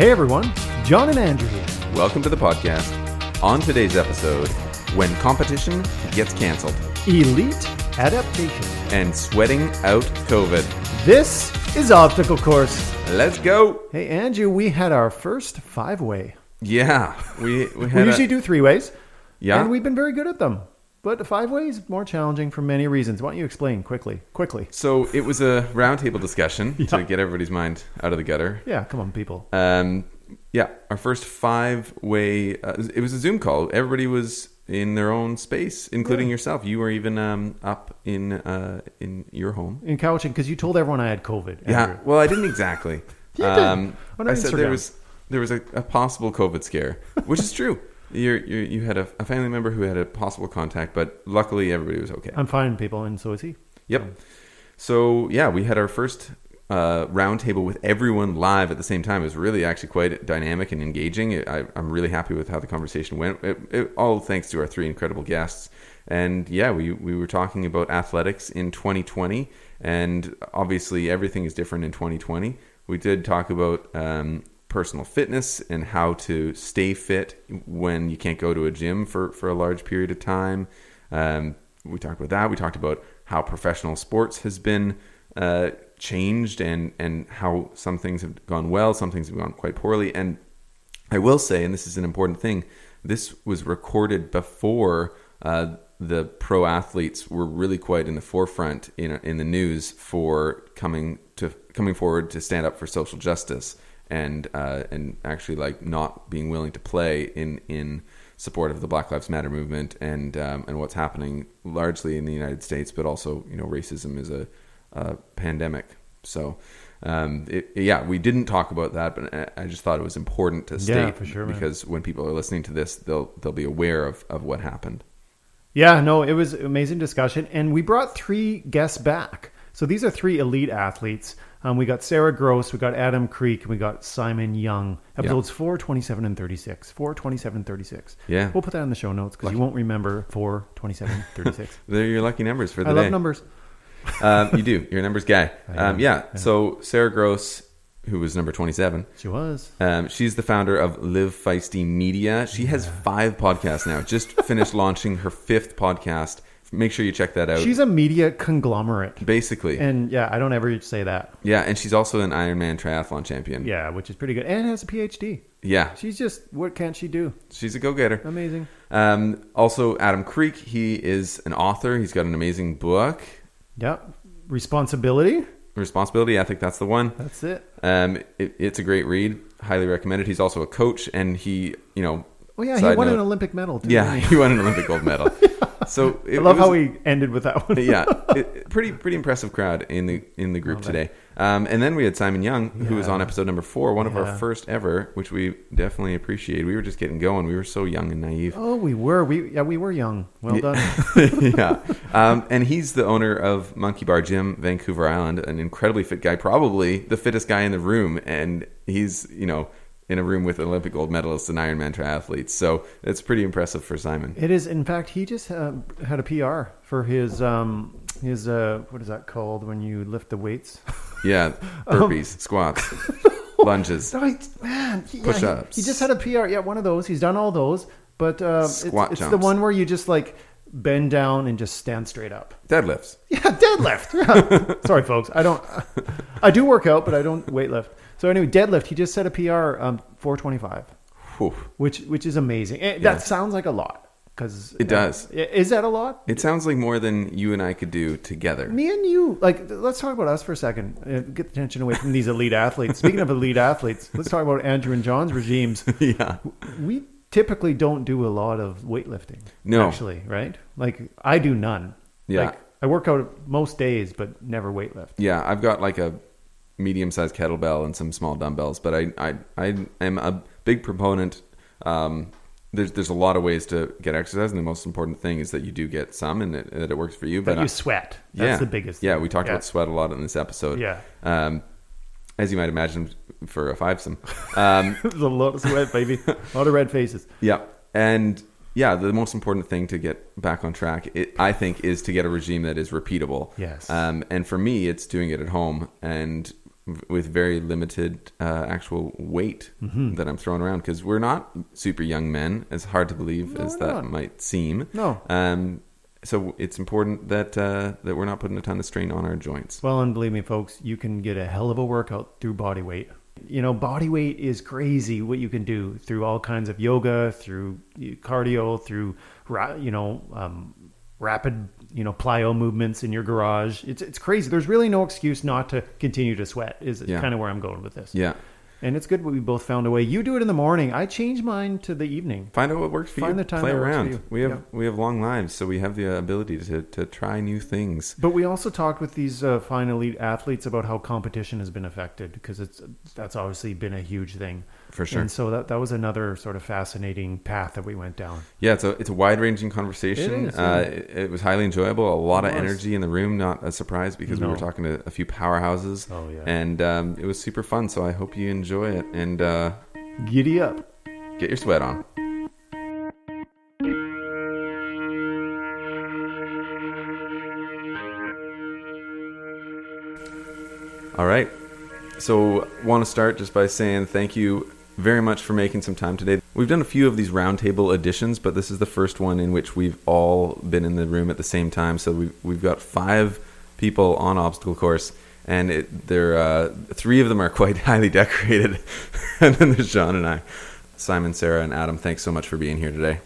Hey everyone, John and Andrew here. Welcome to the podcast. On today's episode, when competition gets canceled Elite Adaptation. and sweating out COVID. This is Obstacle Course. Let's go. Hey Andrew, we had our first five way. Yeah, we we We usually a, do three ways. Yeah. And we've been very good at them. But the five ways more challenging for many reasons. Why don't you explain quickly? Quickly. so it was a roundtable discussion Yeah. to get everybody's mind out of the gutter. Yeah, come on, people. Um, yeah, our first five way. Uh, it was a Zoom call. Everybody was in their own space, including yourself. You were even um, up in uh, in your home. In couching, because you told everyone I had COVID. Yeah. Well, I didn't exactly. You did. um, I said there was there was a, a possible COVID scare, which is true. You're, you're, you had a, a family member who had a possible contact, but luckily everybody was okay. I'm fine, people, and so is he. Yep. So yeah, we had our first uh, roundtable with everyone live at the same time. It was really actually quite dynamic and engaging. It, I, I'm really happy with how the conversation went. It, it, all thanks to our three incredible guests. And yeah, we we were talking about athletics in 2020, and obviously everything is different in 2020. We did talk about um, personal fitness and how to stay fit when you can't go to a gym for, for a large period of time. Um, we talked about that. We talked about how professional sports has been uh, changed and, and how some things have gone well, some things have gone quite poorly. And I will say, and this is an important thing, this was recorded before uh, the pro athletes were really quite in the forefront in in the news for coming to coming forward to stand up for social justice and uh, and actually like not being willing to play in in support of the Black Lives Matter movement and um, and what's happening largely in the United States, but also you know racism is a, a pandemic. So. Um, it, yeah, we didn't talk about that, but I- just thought it was important to state Yeah, sure, because when people are listening to this, they'll they'll be aware of, of what happened. Yeah, no, it was amazing discussion, and we brought three guests back. So these are three elite athletes. Um, we got Sara Gross, we got Adam Kreek, and we got Simon Young. Episodes 4, 27, and 36. 4, 27, 36. Yeah. We'll put that in the show notes because you won't remember 4, 27, 36. They're your lucky numbers for the I day. love numbers. um, you do. You're a numbers guy. Um, yeah. yeah. So Sara Gross, who was number 27, She was. um, she's the founder of Live Feisty Media. She has five podcasts now. Just finished launching her fifth podcast. Make sure you check that out. She's a media conglomerate. Basically, And yeah, I don't ever say that. yeah, and she's also an Ironman triathlon champion. Yeah, which is pretty good. And has a PhD. yeah. She's just, what can't she do? She's a go-getter. Amazing. Um, also, Adam Kreek. He is an author. He's got an amazing book. Yeah. Responsibility. Responsibility I think That's the one. That's it. Um, it, it's a great read. Highly recommended. He's also a coach, and he, you know, Oh, yeah, he won an Olympic medal, too. Yeah, he? he won an Olympic gold medal. So it, I love was- how we ended with that one. yeah, it, pretty pretty impressive crowd in the in the group today. Um, and then we had Simon Young, who was on episode number four, one of Yeah. our first ever, which we definitely appreciate. We were just getting going. We were so young and naive. Oh, we were. We yeah, we were young. Well Yeah. done. yeah. Um, and he's the owner of Monkey Bar Gym, Vancouver Island, an incredibly fit guy, probably the fittest guy in the room. And he's, you know, in a room with Olympic gold medalists and Ironman triathletes. So it's pretty impressive for Simon. It is. In fact, he just uh, had a PR for his um his uh what is that called when you lift the weights? Yeah. Um, Burpees, squats, lunges. Right, man. He, yeah, Push-ups. he, just had a PR. Yeah, one of those. He's done all those, but um, it's, it's the one where you just like bend down and just stand straight up. Deadlifts. Yeah, deadlift. Yeah. Sorry, folks. I don't. I do work out, but I don't weightlift. So anyway, deadlift. He just set a PR um 425. Whew. which which is amazing. Eh, Yeah. That sounds like a lot because It does. Is that a lot? It sounds like more than you and I could do together. Me and you, like, let's talk about us for a second. Uh, Get the attention away from these elite athletes. Speaking of elite athletes, let's talk about Andrew and John's regimes. yeah. We typically don't do a lot of weightlifting. No. actually, right? Like, I do none. Yeah. like, I work out most days, but never weightlift. Yeah, I've got like a medium-sized kettlebell and some small dumbbells, but I I, I am a big proponent. Um, there's there's a lot of ways to get exercise, and the most important thing is that you do get some, and that, that it works for you. But I- you sweat. That's yeah, the biggest. Yeah, we talked Yeah. about sweat a lot in this episode. Yeah. Um, as you might imagine, for a fivesome. Um, There's a lot of sweat, baby. a lot of red faces. Yeah, and yeah, the most important thing to get back on track, it, I think, is to get a regime that is repeatable. Yes. Um, and for me, it's doing it at home and with very limited uh, actual weight Mm-hmm. that I'm throwing around because we're not super young men, as hard to believe No, as that not. might seem. No. Um, so it's important that uh, that we're not putting a ton of strain on our joints. Well, and believe me, folks, you can get a hell of a workout through body weight. You know, body weight is crazy what you can do through all kinds of yoga, through cardio, through ra- you know um, rapid you know plyo movements in your garage. It's it's crazy. There's really no excuse not to continue to sweat. Is Yeah. kind of where I'm going with this. Yeah. And it's good we both found a way. You do it in the morning. I change mine to the evening. Find out what works for Find you. Find the time Play that works for around. you. We have Yeah. we have long lives, so we have the ability to to try new things. But we also talked with these uh, fine elite athletes about how competition has been affected because it's that's obviously been a huge thing For sure. And so that that was another sort of fascinating path that we went down. Yeah, it's a it's a wide ranging conversation. It is, uh, yeah. it, it was highly enjoyable. A lot of energy in the room. Not a surprise because we were talking to a few powerhouses. Oh, yeah. and um, it was super fun. So I hope you enjoy it and uh, Giddy up! get your sweat on. All right. So, want to start just by saying thank you very much for making some time today. We've done a few of these roundtable editions, but this is the first one in which we've all been in the room at the same time. So we've we've got five people on obstacle course, and it, they're uh, three of them are quite highly decorated, and then there's John and I, Simon, Sara, and Adam. Thanks so much for being here today.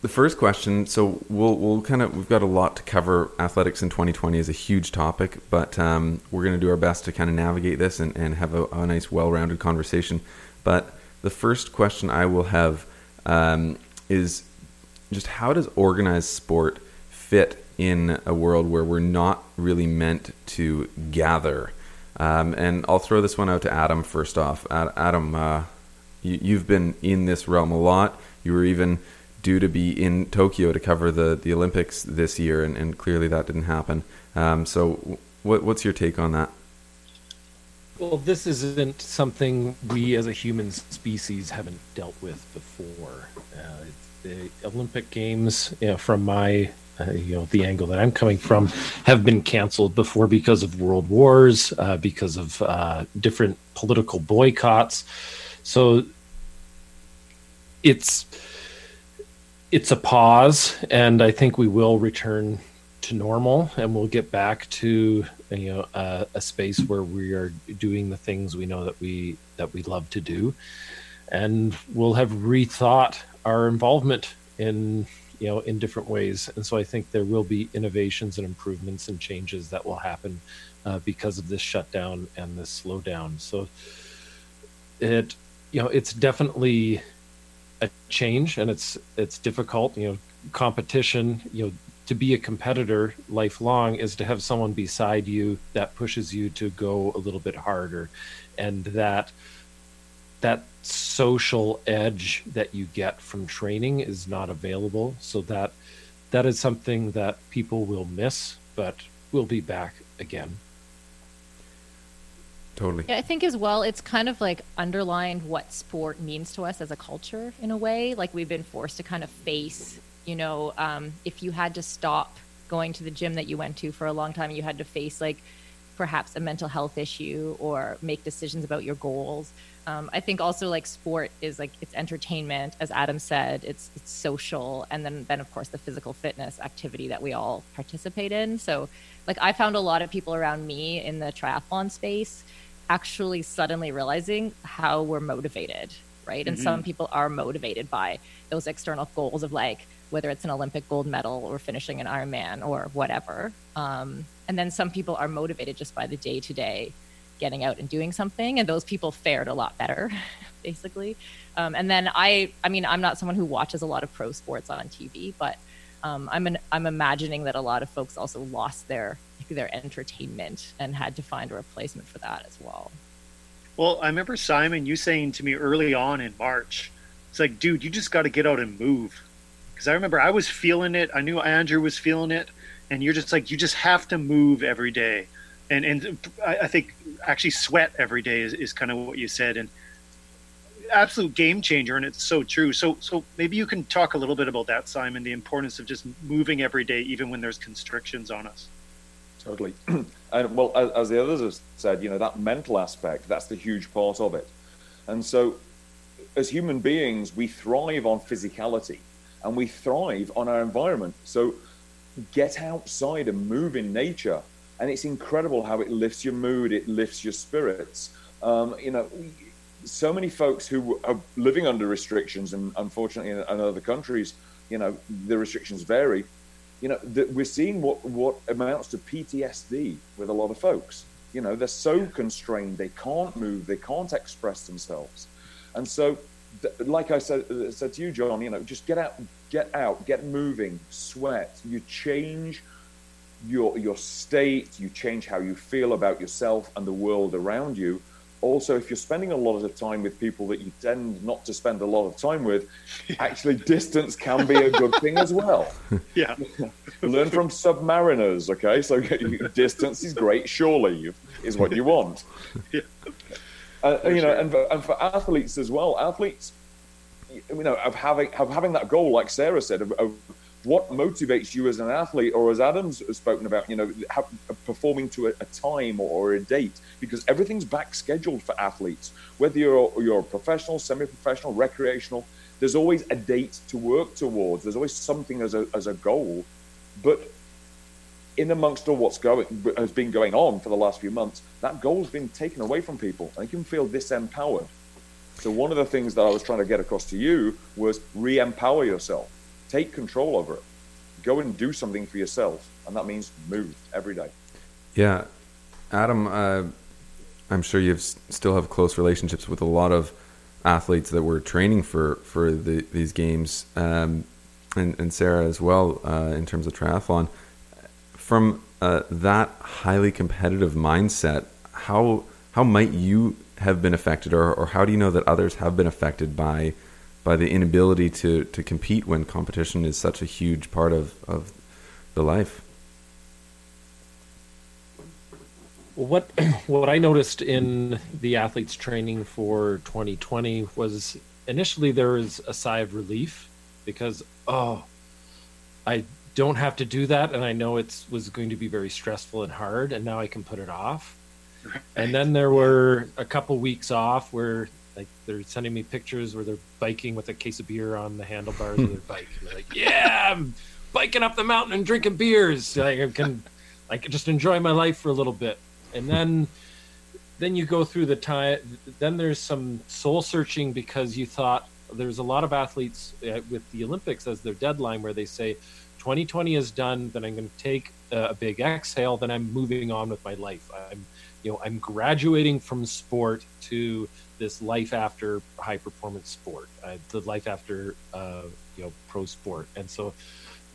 The first question, so we'll we'll kind of we've got a lot to cover. Athletics in 2020 is a huge topic, but um, we're going to do our best to kind of navigate this and, and have a, a nice, well-rounded conversation. But the first question I will have um, is just how does organized sport fit in a world where we're not really meant to gather? Um, and I'll throw this one out to Adam first off. Adam, uh, you, you've been in this realm a lot. You were even due to be in Tokyo to cover the, the Olympics this year, and, and clearly that didn't happen. Um, so, what, what's your take on that? Well, this isn't something we as a human species haven't dealt with before. Uh, the Olympic Games, you know, from my, uh, you know, the angle that I'm coming from, have been canceled before because of world wars, uh, because of uh, different political boycotts. So it's it's a pause, and I think we will return to normal, and we'll get back to you know a, a space where we are doing the things we know that we that we love to do, and we'll have rethought our involvement in you know in different ways. And so I think there will be innovations and improvements and changes that will happen uh, because of this shutdown and this slowdown. So it you know it's definitely a change and it's it's difficult you know competition you know to be a competitor lifelong is to have someone beside you that pushes you to go a little bit harder and that that social edge that you get from training is not available so that that is something that people will miss but will be back again Totally. Yeah, I think as well, it's kind of like underlined what sport means to us as a culture in a way. Like we've been forced to kind of face, you know, um, if you had to stop going to the gym that you went to for a long time, you had to face like perhaps a mental health issue or make decisions about your goals. Um, I think also like sport is like it's entertainment, as Adam said, it's it's social, and then then of course the physical fitness activity that we all participate in. So, like I found a lot of people around me in the triathlon space actually suddenly realizing how we're motivated, right? And some people are motivated by those external goals of like whether it's an Olympic gold medal or finishing an Ironman or whatever. Um, and then some people are motivated just by the day to day getting out and doing something, and those people fared a lot better, basically. Um, and then I, I mean, I'm not someone who watches a lot of pro sports on TV, but um, I'm an, I'm imagining that a lot of folks also lost their their entertainment and had to find a replacement for that as well. Well, I remember Simon, you saying to me early on in March, it's like, dude, you just got to get out and move. Because I remember I was feeling it. I knew Andrew was feeling it. And you're just like, you just have to move every day. And and I, I think actually sweat every day is, is kind of what you said. And absolute game changer. And it's so true. So, so maybe you can talk a little bit about that, Simon, the importance of just moving every day, even when there's constrictions on us. Totally. and well, as, as, the others have said, you know, that mental aspect, that's the huge part of it. And so, as human beings, we thrive on physicality and we thrive on our environment. So, get outside and move in nature. And it's incredible how it lifts your mood, it lifts your spirits. Um, you know, so many folks who are living under restrictions, and unfortunately in, in other countries, you know, the restrictions vary you know, that we're seeing what, what amounts to PTSD with a lot of folks. You know, they're so constrained, they can't move, they can't express themselves. And so, like I said, uh, said to you, John, you know, just get out, get out, get moving, sweat. You change your your state, you change how you feel about yourself and the world around you, also, if you're spending a lot of time with people that you tend not to spend a lot of time with, actually distance can be a good thing as well. Yeah. Learn from submariners, okay? So distance is great, surely, is what you want. Yeah. Uh, you know, and, and for athletes as well, athletes, you know, of having of having that goal, like Sara said, of, of what motivates you as an athlete, or as Adam's has spoken about, you know, performing to a, a time or, or, a date, because everything's back scheduled for athletes. Whether you're you're a professional, semi-professional, recreational, there's always a date to work towards. There's always something as a as a goal, but in amongst all what's going has been going on for the last few months, that goal's been taken away from people, and you can feel disempowered. So one of the things that I was trying to get across to you was re-empower yourself take control over it. Go and do something for yourself, and that means move every day. Yeah, Adam, uh, I'm sure you still have close relationships with a lot of athletes that were training for for the, these games, um, and, and Sara as well uh, in terms of triathlon. From uh, that highly competitive mindset, how how might you have been affected, or, or how do you know that others have been affected by by the inability to, to compete when competition is such a huge part of, of the life. What what I noticed in the athletes training for 2020 was initially there was a sigh of relief because oh, I don't have to do that, and I know it was going to be very stressful and hard, and now I can put it off. And then there were a couple weeks off where like they're sending me pictures where they're biking with a case of beer on the handlebars of their bike. And they're like, "Yeah, I'm biking up the mountain and drinking beers. Like, I can, like, just enjoy my life for a little bit." And then, then you go through the time. Then there's some soul searching because you thought there's a lot of athletes uh, with the Olympics as their deadline where they say, "2020 is done. Then I'm going to take a big exhale. Then I'm moving on with my life. I'm." You know, I'm graduating from sport to this life after high performance sport, uh, the life after uh, you know pro sport, and so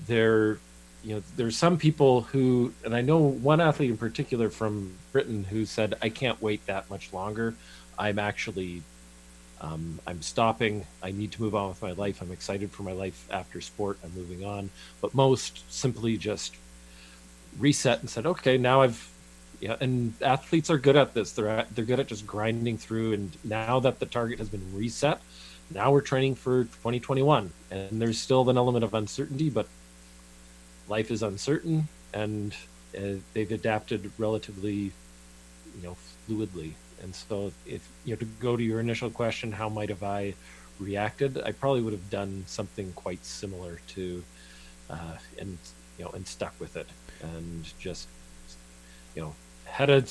there, you know, there's some people who, and I know one athlete in particular from Britain who said, "I can't wait that much longer. I'm actually." Um, I'm stopping. I need to move on with my life. I'm excited for my life after sport. I'm moving on. But most simply just reset and said, okay, now I've yeah, and athletes are good at this. They're at, they're good at just grinding through. And now that the target has been reset, now we're training for 2021, and there's still an element of uncertainty, but life is uncertain, and uh, they've adapted relatively, you know, fluidly. And so, if you know, to go to your initial question, how might have I reacted? I probably would have done something quite similar to, uh, and you know, and stuck with it, and just, you know, had a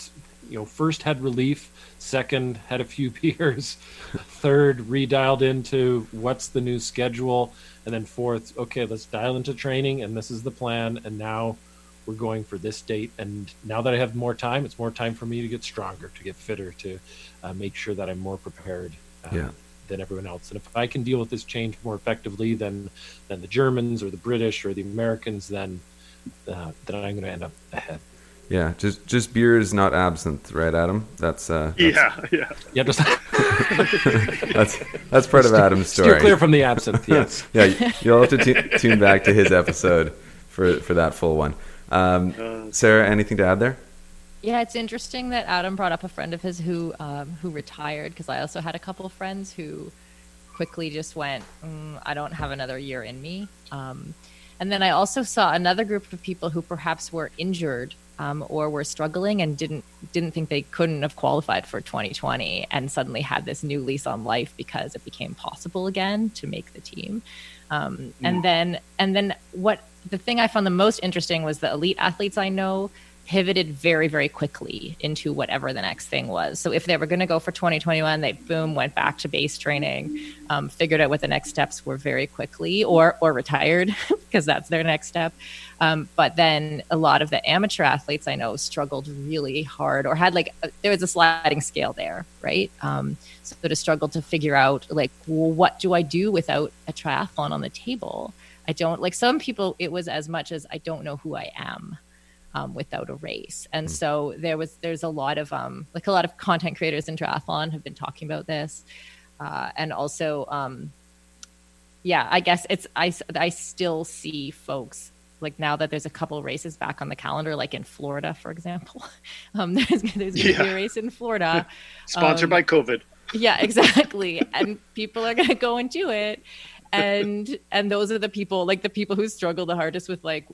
you know first had relief second had a few beers third redialed into what's the new schedule and then fourth okay let's dial into training and this is the plan and now we're going for this date and now that i have more time it's more time for me to get stronger to get fitter to uh, make sure that i'm more prepared uh, yeah. than everyone else and if i can deal with this change more effectively than than the germans or the british or the americans then uh, then i'm going to end up ahead yeah, just just beer is not absinthe, right, Adam? That's, uh, that's yeah, yeah, yeah. Just that's that's part of Adam's story. Steer clear from the absinthe. Yes. yeah, you'll have to t- tune back to his episode for for that full one. Um, uh, Sara, anything to add there? Yeah, it's interesting that Adam brought up a friend of his who um, who retired because I also had a couple of friends who quickly just went, mm, I don't have another year in me. Um, and then I also saw another group of people who perhaps were injured um, or were struggling and didn't didn't think they couldn't have qualified for 2020 and suddenly had this new lease on life because it became possible again to make the team um, mm. and then and then what the thing i found the most interesting was the elite athletes i know pivoted very very quickly into whatever the next thing was. So if they were going to go for 2021 they boom went back to base training um, figured out what the next steps were very quickly or or retired because that's their next step. Um, but then a lot of the amateur athletes i know struggled really hard or had like a, there was a sliding scale there right? Um, so to struggle to figure out like well, what do i do without a triathlon on the table i don't like some people it was as much as i don't know who i am um, without a race. And mm so there was there's a lot of um, like a lot of content creators in triathlon have been talking about this, uh, and also um, yeah, I guess it's I I still see folks like now that there's a couple races back on the calendar, like in Florida, for example. Um, there's there's going to yeah. be a race in Florida, sponsored um, by COVID. Yeah, exactly, and people are going to go and do it, and and those are the people like the people who struggle the hardest with like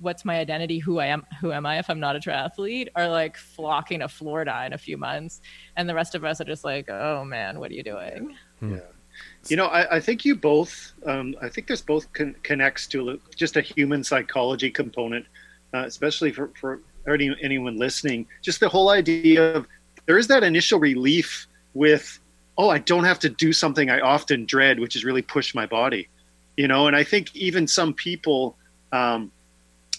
what's my identity who i am who am i if i'm not a triathlete are like flocking to florida in a few months. And the rest of us are just like oh man what are you doing? Yeah. You know i, I think you both um, i think this both con- connects to just a human psychology component uh, especially for, for any, anyone listening. Just the whole idea of there is that initial relief with oh i don't have to do something i often dread which is really push my body you know? And i think even some people um,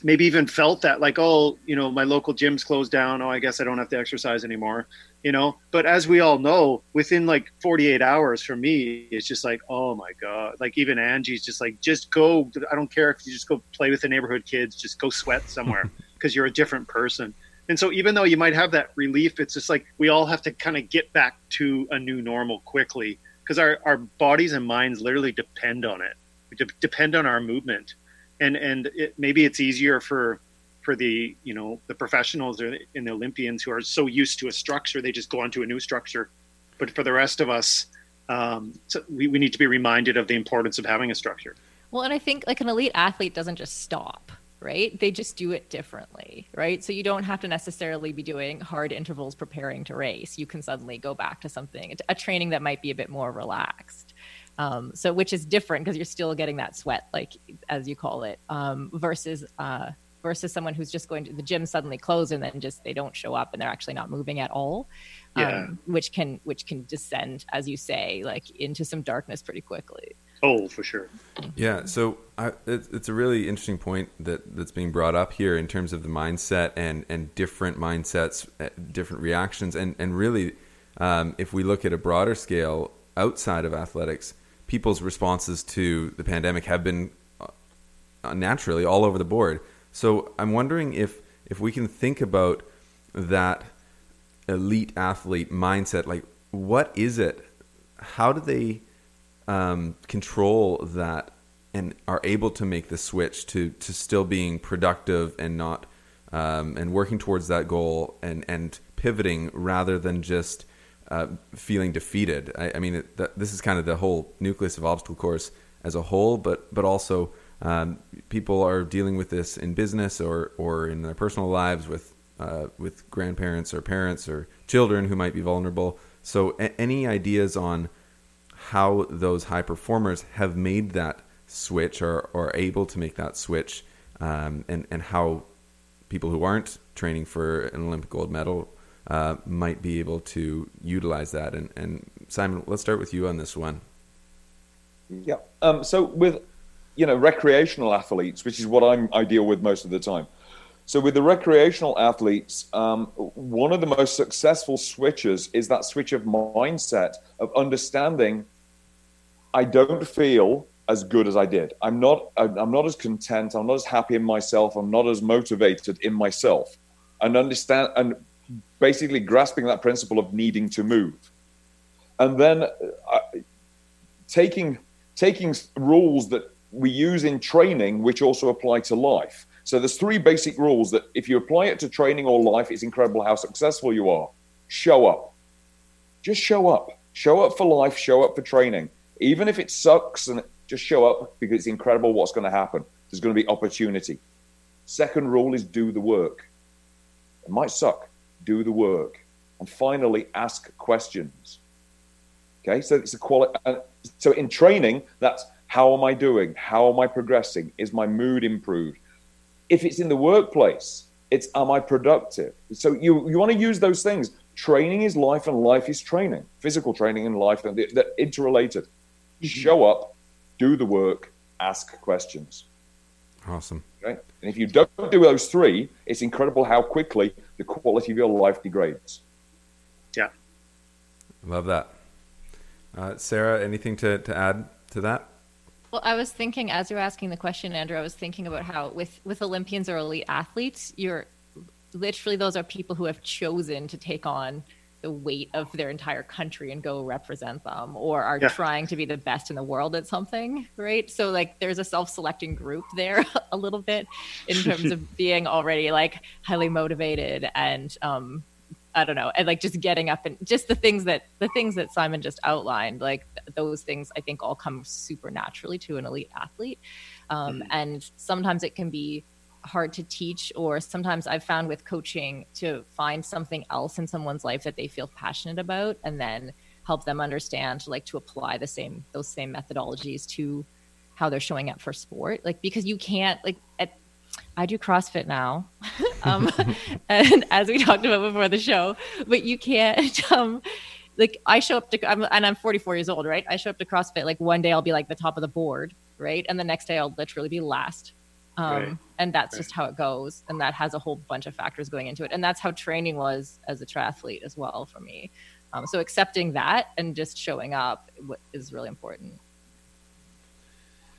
maybe even felt that like oh you know my local gym's closed down. Oh i guess i don't have to exercise anymore you know? But as we all know within like 48 hours for me it's just like oh my god. Like even angie's just like just go i don't care if you just go play with the neighborhood kids just go sweat somewhere because you're a different person and so even though you might have that relief it's just like we all have to kind of get back to a new normal quickly because our, our bodies and minds literally depend on it. We de- depend on our movement. And and it, maybe it's easier for for the you know the professionals or and the Olympians who are so used to a structure they just go on to a new structure, but for the rest of us, um, so we, we need to be reminded of the importance of having a structure. Well, and I think like an elite athlete doesn't just stop right? They just do it differently, right? So you don't have to necessarily be doing hard intervals preparing to race. You can suddenly go back to something, a training that might be a bit more relaxed. Um, so which is different because you're still getting that sweat, like as you call it, um, versus uh, versus someone who's just going to the gym suddenly close and then just they don't show up and they're actually not moving at all. Yeah. Um, which can which can descend, as you say, like into some darkness pretty quickly. Oh, for sure. Yeah. So I, it, it's a really interesting point that that's being brought up here in terms of the mindset and and different mindsets, uh, different reactions, and and really, um, if we look at a broader scale outside of athletics, people's responses to the pandemic have been uh, naturally all over the board. So I'm wondering if if we can think about that elite athlete mindset, like what is it? How do they um, control that and are able to make the switch to to still being productive and not um, and working towards that goal and and pivoting rather than just uh, feeling defeated. I, I mean, it, that, this is kind of the whole nucleus of obstacle course as a whole, but but also um, people are dealing with this in business or or in their personal lives with uh, with grandparents or parents or children who might be vulnerable. So, a- any ideas on how those high performers have made that switch or, are able to make that switch, um, and and how people who aren't training for an Olympic gold medal uh, might be able to utilize that. And, and Simon, let's start with you on this one. Yeah. Um, so with you know recreational athletes, which is what I'm I deal with most of the time. So with the recreational athletes, um, one of the most successful switches is that switch of mindset of understanding. I don't feel as good as I did. I'm not. I'm not as content. I'm not as happy in myself. I'm not as motivated in myself. And understand and basically grasping that principle of needing to move, and then uh, taking taking rules that we use in training, which also apply to life. So there's three basic rules that if you apply it to training or life, it's incredible how successful you are. Show up. Just show up. Show up for life, show up for training. Even if it sucks and just show up because it's incredible what's going to happen. There's going to be opportunity. Second rule is do the work It might suck. Do the work. And finally, ask questions. Okay, so it's a quality. Uh, so in training, that's how am I doing? How am I progressing? Is my mood improved? If it's in the workplace, it's am I productive? So you you want to use those things. Training is life, and life is training. Physical training and life, they're, they're interrelated. Mm-hmm. Show up, do the work, ask questions. Awesome. Okay? And if you don't do those three, it's incredible how quickly the quality of your life degrades. Yeah. Love that. Uh, Sara, anything to, to add to that? Well, I was thinking as you were asking the question, Andrew, I was thinking about how with with Olympians or elite athletes, you're literally those are people who have chosen to take on the weight of their entire country and go represent them or are yeah. trying to be the best in the world at something right so like there's a self-selecting group there a little bit in terms of being already like highly motivated and um I don't know, and like just getting up and just the things that the things that Simon just outlined, like th- those things, I think all come super naturally to an elite athlete, um, mm-hmm. and sometimes it can be hard to teach, or sometimes I've found with coaching to find something else in someone's life that they feel passionate about, and then help them understand, like to apply the same those same methodologies to how they're showing up for sport, like because you can't like at I do CrossFit now, um, and as we talked about before the show, but you can't. Um, like I show up to, I'm, and I'm 44 years old, right? I show up to CrossFit. Like one day I'll be like the top of the board, right, and the next day I'll literally be last. Um, right. And that's right. just how it goes, and that has a whole bunch of factors going into it, and that's how training was as a triathlete as well for me. Um, so accepting that and just showing up is really important.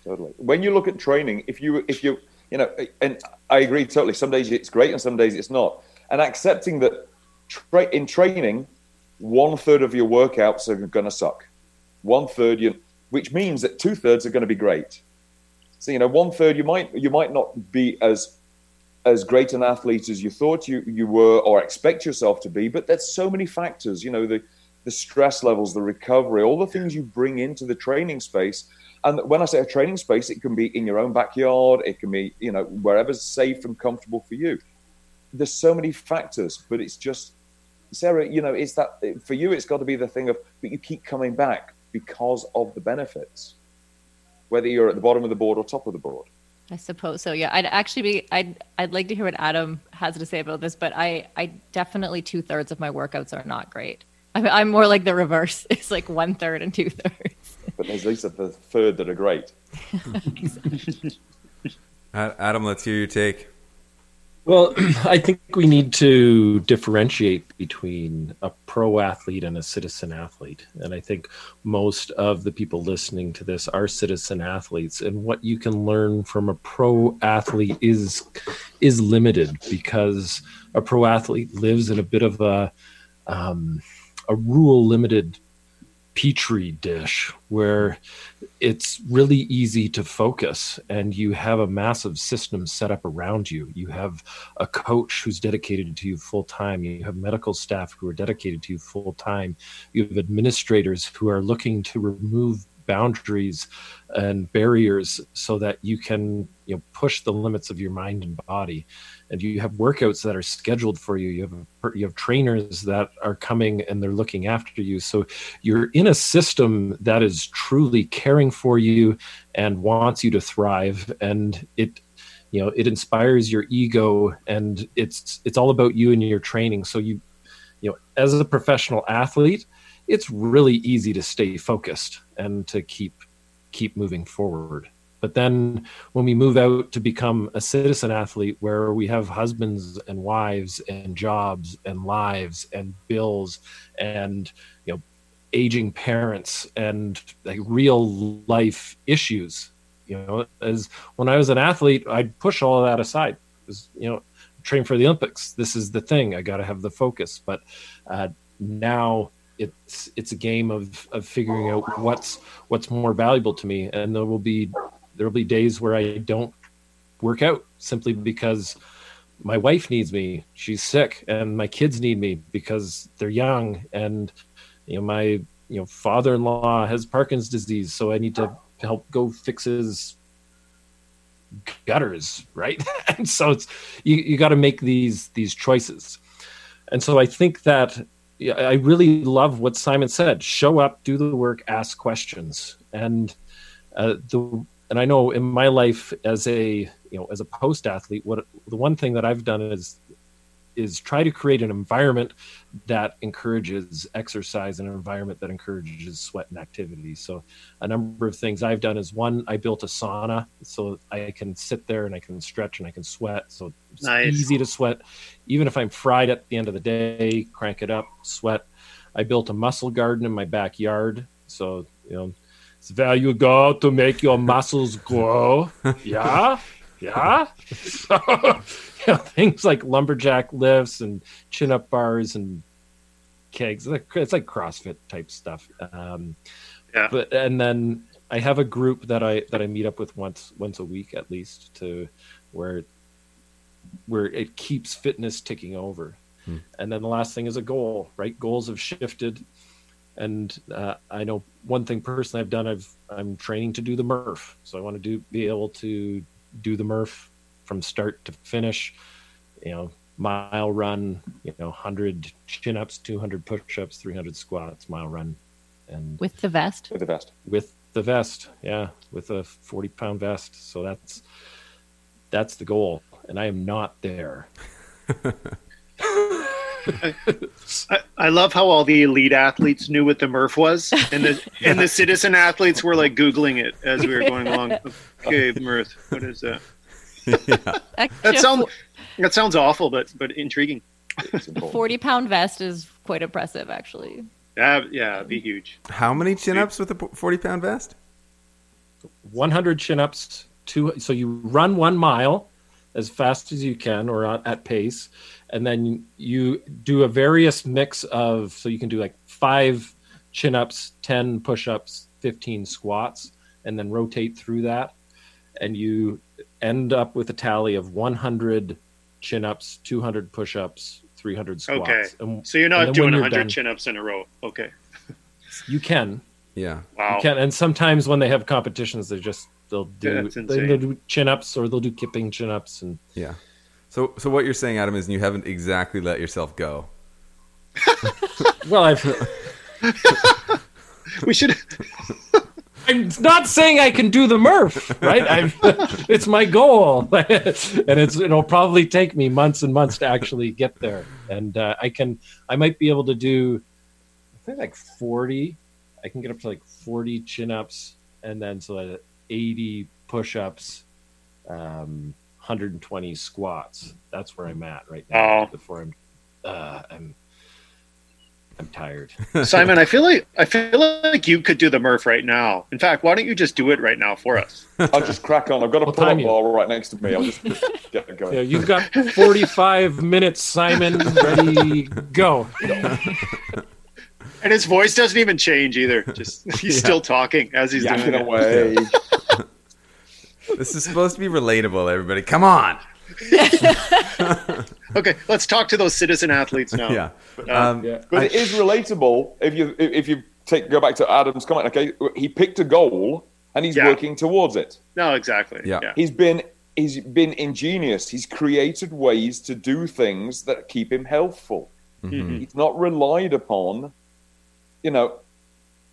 Totally. When you look at training, if you if you you know, and I agree totally. Some days it's great and some days it's not. And accepting that tra- in training, one third of your workouts are going to suck. One third, you, which means that two thirds are going to be great. So you know, one third you might you might not be as as great an athlete as you thought you you were or expect yourself to be. But there's so many factors. You know, the the stress levels, the recovery, all the things you bring into the training space and when I say a training space, it can be in your own backyard, it can be, you know, wherever's safe and comfortable for you. There's so many factors, but it's just, Sara, you know, it's that for you, it's got to be the thing of, but you keep coming back because of the benefits, whether you're at the bottom of the board or top of the board. I suppose so. Yeah, I'd actually be. I'd. I'd like to hear what Adam has to say about this, but I. I definitely two thirds of my workouts are not great. I'm, I'm more like the reverse. It's like one third and two thirds. But there's these are the third that are great. Adam, let's hear your take. Well, I think we need to differentiate between a pro athlete and a citizen athlete. And I think most of the people listening to this are citizen athletes. And what you can learn from a pro athlete is is limited because a pro athlete lives in a bit of a um, a rule limited petri dish where it's really easy to focus and you have a massive system set up around you. You have a coach who's dedicated to you full time you have medical staff who are dedicated to you full time you have administrators who are looking to remove boundaries and barriers so that you can you know push the limits of your mind and body and you have workouts that are scheduled for you. You have you have trainers that are coming and they're looking after you. So you're in a system that is truly caring for you and wants you to thrive. And it you know it inspires your ego and it's it's all about you and your training. So you you know as a professional athlete it's really easy to stay focused and to keep keep moving forward but then when we move out to become a citizen athlete where we have husbands and wives and jobs and lives and bills and you know aging parents and like real life issues you know as when i was an athlete i'd push all of that aside. Because you know train for the olympics. This is the thing. I got to have the focus. But uh, now it's it's a game of of figuring out what's what's more valuable to me. And there will be there will be days where I don't work out simply because my wife needs me. She's sick, and my kids need me because they're young, and you know my you know father-in-law has Parkinson's disease, so I need to help go fix his gutters, right? and so it's you, you got to make these these choices. And so I think that I really love what Simon said. Show up, do the work, ask questions, and uh, the and I know in my life as a you know as a post athlete, what the one thing that I've done is is try to create an environment that encourages exercise and an environment that encourages sweat and activity. So a number of things I've done is one, I built a sauna so I can sit there and I can stretch and I can sweat. So it's Nice. easy to sweat. Even if I'm fried at the end of the day, crank it up, sweat. I built a muscle garden in my backyard. So, you know, it's you go to make your muscles grow. Yeah. Yeah. So, you know, things like lumberjack lifts and chin up bars and kegs. It's like, it's like CrossFit type stuff. Um, Yeah. But and then I have a group that I that I meet up with once once a week at least to where where it keeps fitness ticking over. And then the last thing is a goal, right? Goals have shifted, and uh, I know one thing personally I've done. I've I'm training to do the Murph, so I want to do be able to do the Murph from start to finish. You know, mile run, you know, hundred chin ups, two hundred push ups, three hundred squats, mile run, and with the vest. With the vest. with the vest yeah with a 40 pound vest so that's that's the goal and i am not there I, I love how all the elite athletes knew what the Murph was, and the and the citizen athletes were like googling it as we were going along. Okay, Murph, what is that? That sounds that sounds awful, but but intriguing. It's forty pound vest is quite impressive, actually. Yeah, yeah, it'd be huge. How many chin ups with a 40 pound vest? 100 chin-ups two so you run one mile as fast as you can or at, at pace and then you do a various mix of so you can do like five chin-ups 10 push-ups 15 squats and then rotate through that and you end up with a tally of 100 chin-ups 200 push-ups 300 squats Okay. and, So you're not doing you're 100 done- chin ups in a row. Okay. you can Yeah. Wow. You can, and sometimes when they have competitions, they just they'll do That's they, insane. will do chin ups or they'll do kipping chin ups, and Yeah. So, so what you're saying, Adam, is you haven't exactly let yourself go. well, I've We should. I'm not saying I can do the Murph, right? I'm, it's my goal, and it's it'll probably take me months and months to actually get there. And uh, I can, I might be able to do, I think like forty. I can get up to like forty chin ups, and then so like eighty push ups, um, 120 squats. That's where I'm at right now. Oh. Before I'm, uh, I'm, I'm tired. Simon, I feel like I feel like you could do the Murph right now. In fact, why don't you just do it right now for us? I'll just crack on. I've got a What pull-up bar right next to me. I'll just, just get it going. Yeah, you've got 45 minutes, Simon. Ready, go. And his voice doesn't even change either. Just he's still talking as he's Yanking doing it. away. This is supposed to be relatable, everybody. Come on. Okay, let's talk to those citizen athletes now. Yeah. Uh, Um, Yeah. But I- it is relatable if you if if you take go back to Adam's comment. Okay, he picked a goal and he's Yeah. working towards it. No, exactly. Yeah. yeah. He's been he's been ingenious. He's created ways to do things that keep him healthful. Mhm. He's not relied upon, you know,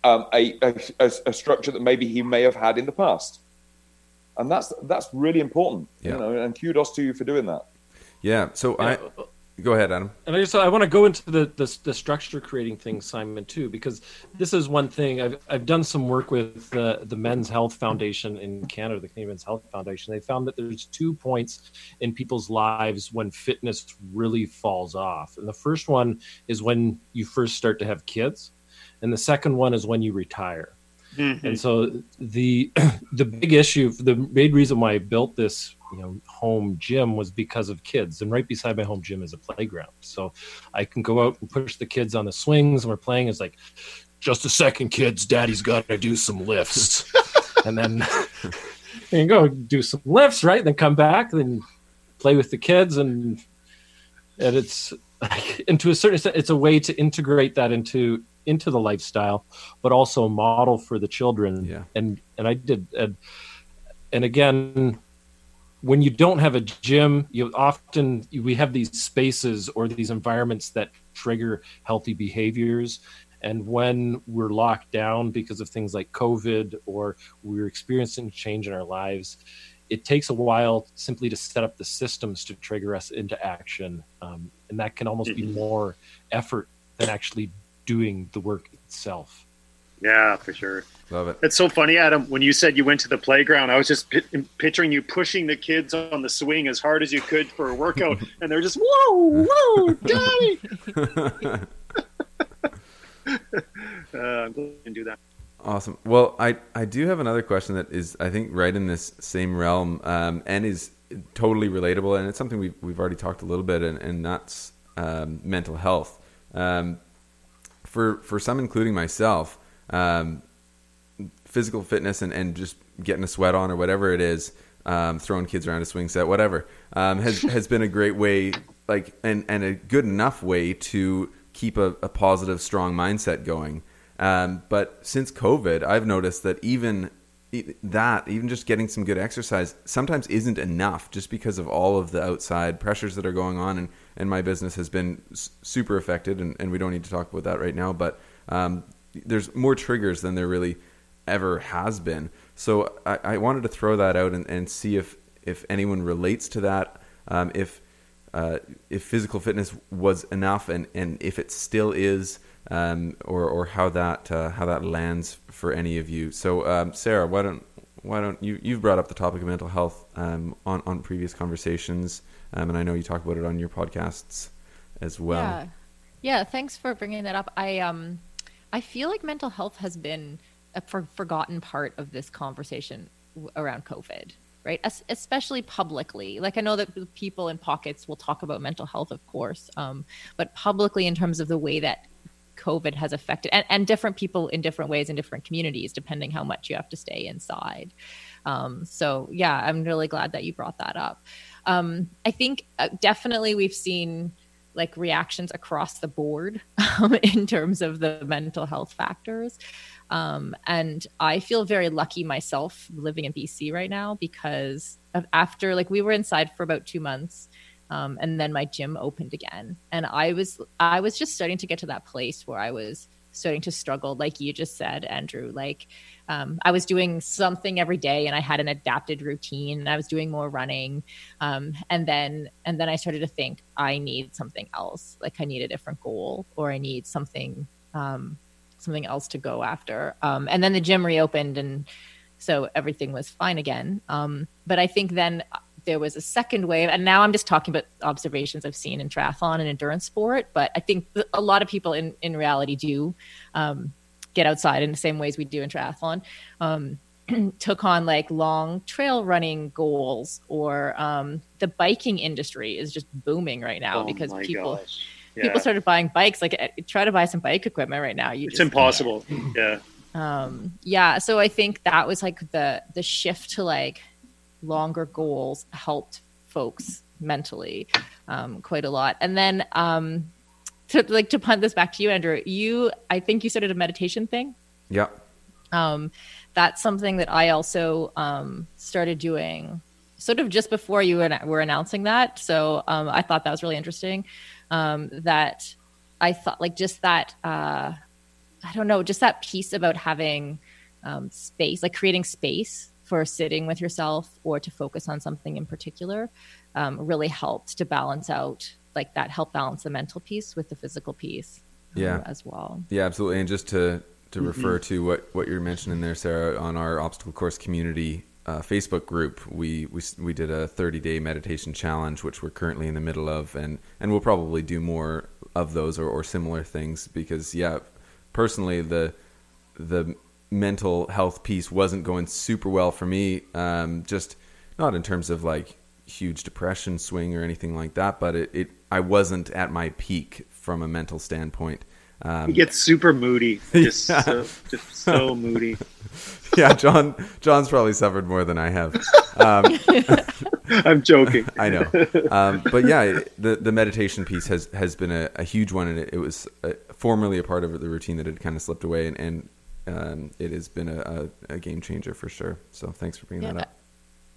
um, a, a, a a structure that maybe he may have had in the past, and that's that's really important. Yeah. You know, and kudos to you for doing that. yeah. So I uh, uh, go ahead, Adam. And I just I want to go into the, the the structure creating thing, Simon, too, because this is one thing I've I've done some work with the the Men's Health Foundation in Canada, the Canadian Men's Health Foundation. They found that there's two points in people's lives when fitness really falls off, and the first one is when you first start to have kids, and the second one is when you retire. Mhm. And so the the big issue, the main reason why I built this, you know, home gym was because of kids. And right beside my home gym is a playground, so I can go out and push the kids on the swings, and we're playing. It's like, just a second, kids, Daddy's got to do some lifts, and then you go do some lifts, right? Then come back, then play with the kids, and and it's and to a certain extent, it's a way to integrate that into into the lifestyle, but also a model for the children. Yeah. And and I did and and again, when you don't have a gym, you often we have these spaces or these environments that trigger healthy behaviors. And when we're locked down because of things like COVID or we're experiencing change in our lives, it takes a while simply to set up the systems to trigger us into action. Um, and that can almost be more effort than actually doing the work itself. Yeah, for sure. Love it. It's so funny, Adam. When you said you went to the playground, I was just pi- picturing you pushing the kids on the swing as hard as you could for a workout, and they're just whoa, whoa, daddy. uh, I'm glad you do that. Awesome. Well, I, I do have another question that is, I think, right in this same realm um, and is totally relatable. And it's something we've, we've already talked a little bit, and, and that's um, mental health. Um, for, for some, including myself, um, physical fitness and, and just getting a sweat on or whatever it is, um, throwing kids around a swing set, whatever, um, has, has been a great way, like, and, and a good enough way to keep a, a positive, strong mindset going. Um, but since COVID, I've noticed that even that, even just getting some good exercise, sometimes isn't enough just because of all of the outside pressures that are going on. And, and my business has been super affected, and, and we don't need to talk about that right now. But um, there's more triggers than there really ever has been. So I, I wanted to throw that out and, and see if, if anyone relates to that, um, if uh, if physical fitness was enough, and, and if it still is, um, or or how that uh, how that lands for any of you. So um, Sara, why don't why don't you you've brought up the topic of mental health um, on on previous conversations, um, and I know you talk about it on your podcasts as well. Yeah. Yeah, thanks for bringing that up. I um I feel like mental health has been a for- forgotten part of this conversation w- around COVID, right? Es- especially publicly. Like I know that people in pockets will talk about mental health, of course, um, but publicly in terms of the way that COVID has affected, and, and different people in different ways in different communities, depending how much you have to stay inside. Um, so yeah, I'm really glad that you brought that up. Um, I think uh, definitely we've seen like reactions across the board um, in terms of the mental health factors. Um, and I feel very lucky myself living in BC right now because of after like we were inside for about two months. Um, and then my gym opened again and i was i was just starting to get to that place where i was starting to struggle like you just said andrew like um, i was doing something every day and i had an adapted routine and i was doing more running um, and then and then i started to think i need something else like i need a different goal or i need something um, something else to go after. Um, and then the gym reopened and so everything was fine again. Um, but i think then there was a second wave and now i'm just talking about observations i've seen in triathlon and endurance sport but i think a lot of people in, in reality do um, get outside in the same ways we do in triathlon um, took on like long trail running goals or um, the biking industry is just booming right now Oh because people gosh. Yeah. people started buying bikes like uh, try to buy some bike equipment right now you it's just impossible. Yeah. um yeah so i think that was like the the shift to like longer goals helped folks mentally um quite a lot. And then um to like to punt this back to you andrew you i think you started a meditation thing? Yeah. um that's something that i also um started doing sort of just before you and were announcing that. So um i thought that was really interesting um that i thought like just that uh I don't know, just that piece about having um, space, like creating space for sitting with yourself or to focus on something in particular, um, really helped to balance out, like that help balance the mental piece with the physical piece um, Yeah. as well. Yeah, absolutely. And just to to refer to what what you're mentioning there, Sara, on our obstacle course community uh, Facebook group, we, we we did a 30 day meditation challenge, which we're currently in the middle of, and and we'll probably do more of those or, or similar things because yeah, personally the the mental health piece wasn't going super well for me. Um, just not in terms of like huge depression swing or anything like that, but it, it I wasn't at my peak from a mental standpoint. Um, He gets super moody. Just, Yeah. so, just so moody. yeah, John. John's probably suffered more than I have. Um, I'm joking. I know, um, but yeah, the the meditation piece has has been a, a huge one, and it, it was uh formerly a part of the routine that had kind of slipped away, and, and um, it has been a, a, a game changer for sure. So thanks for bringing Yeah, that up.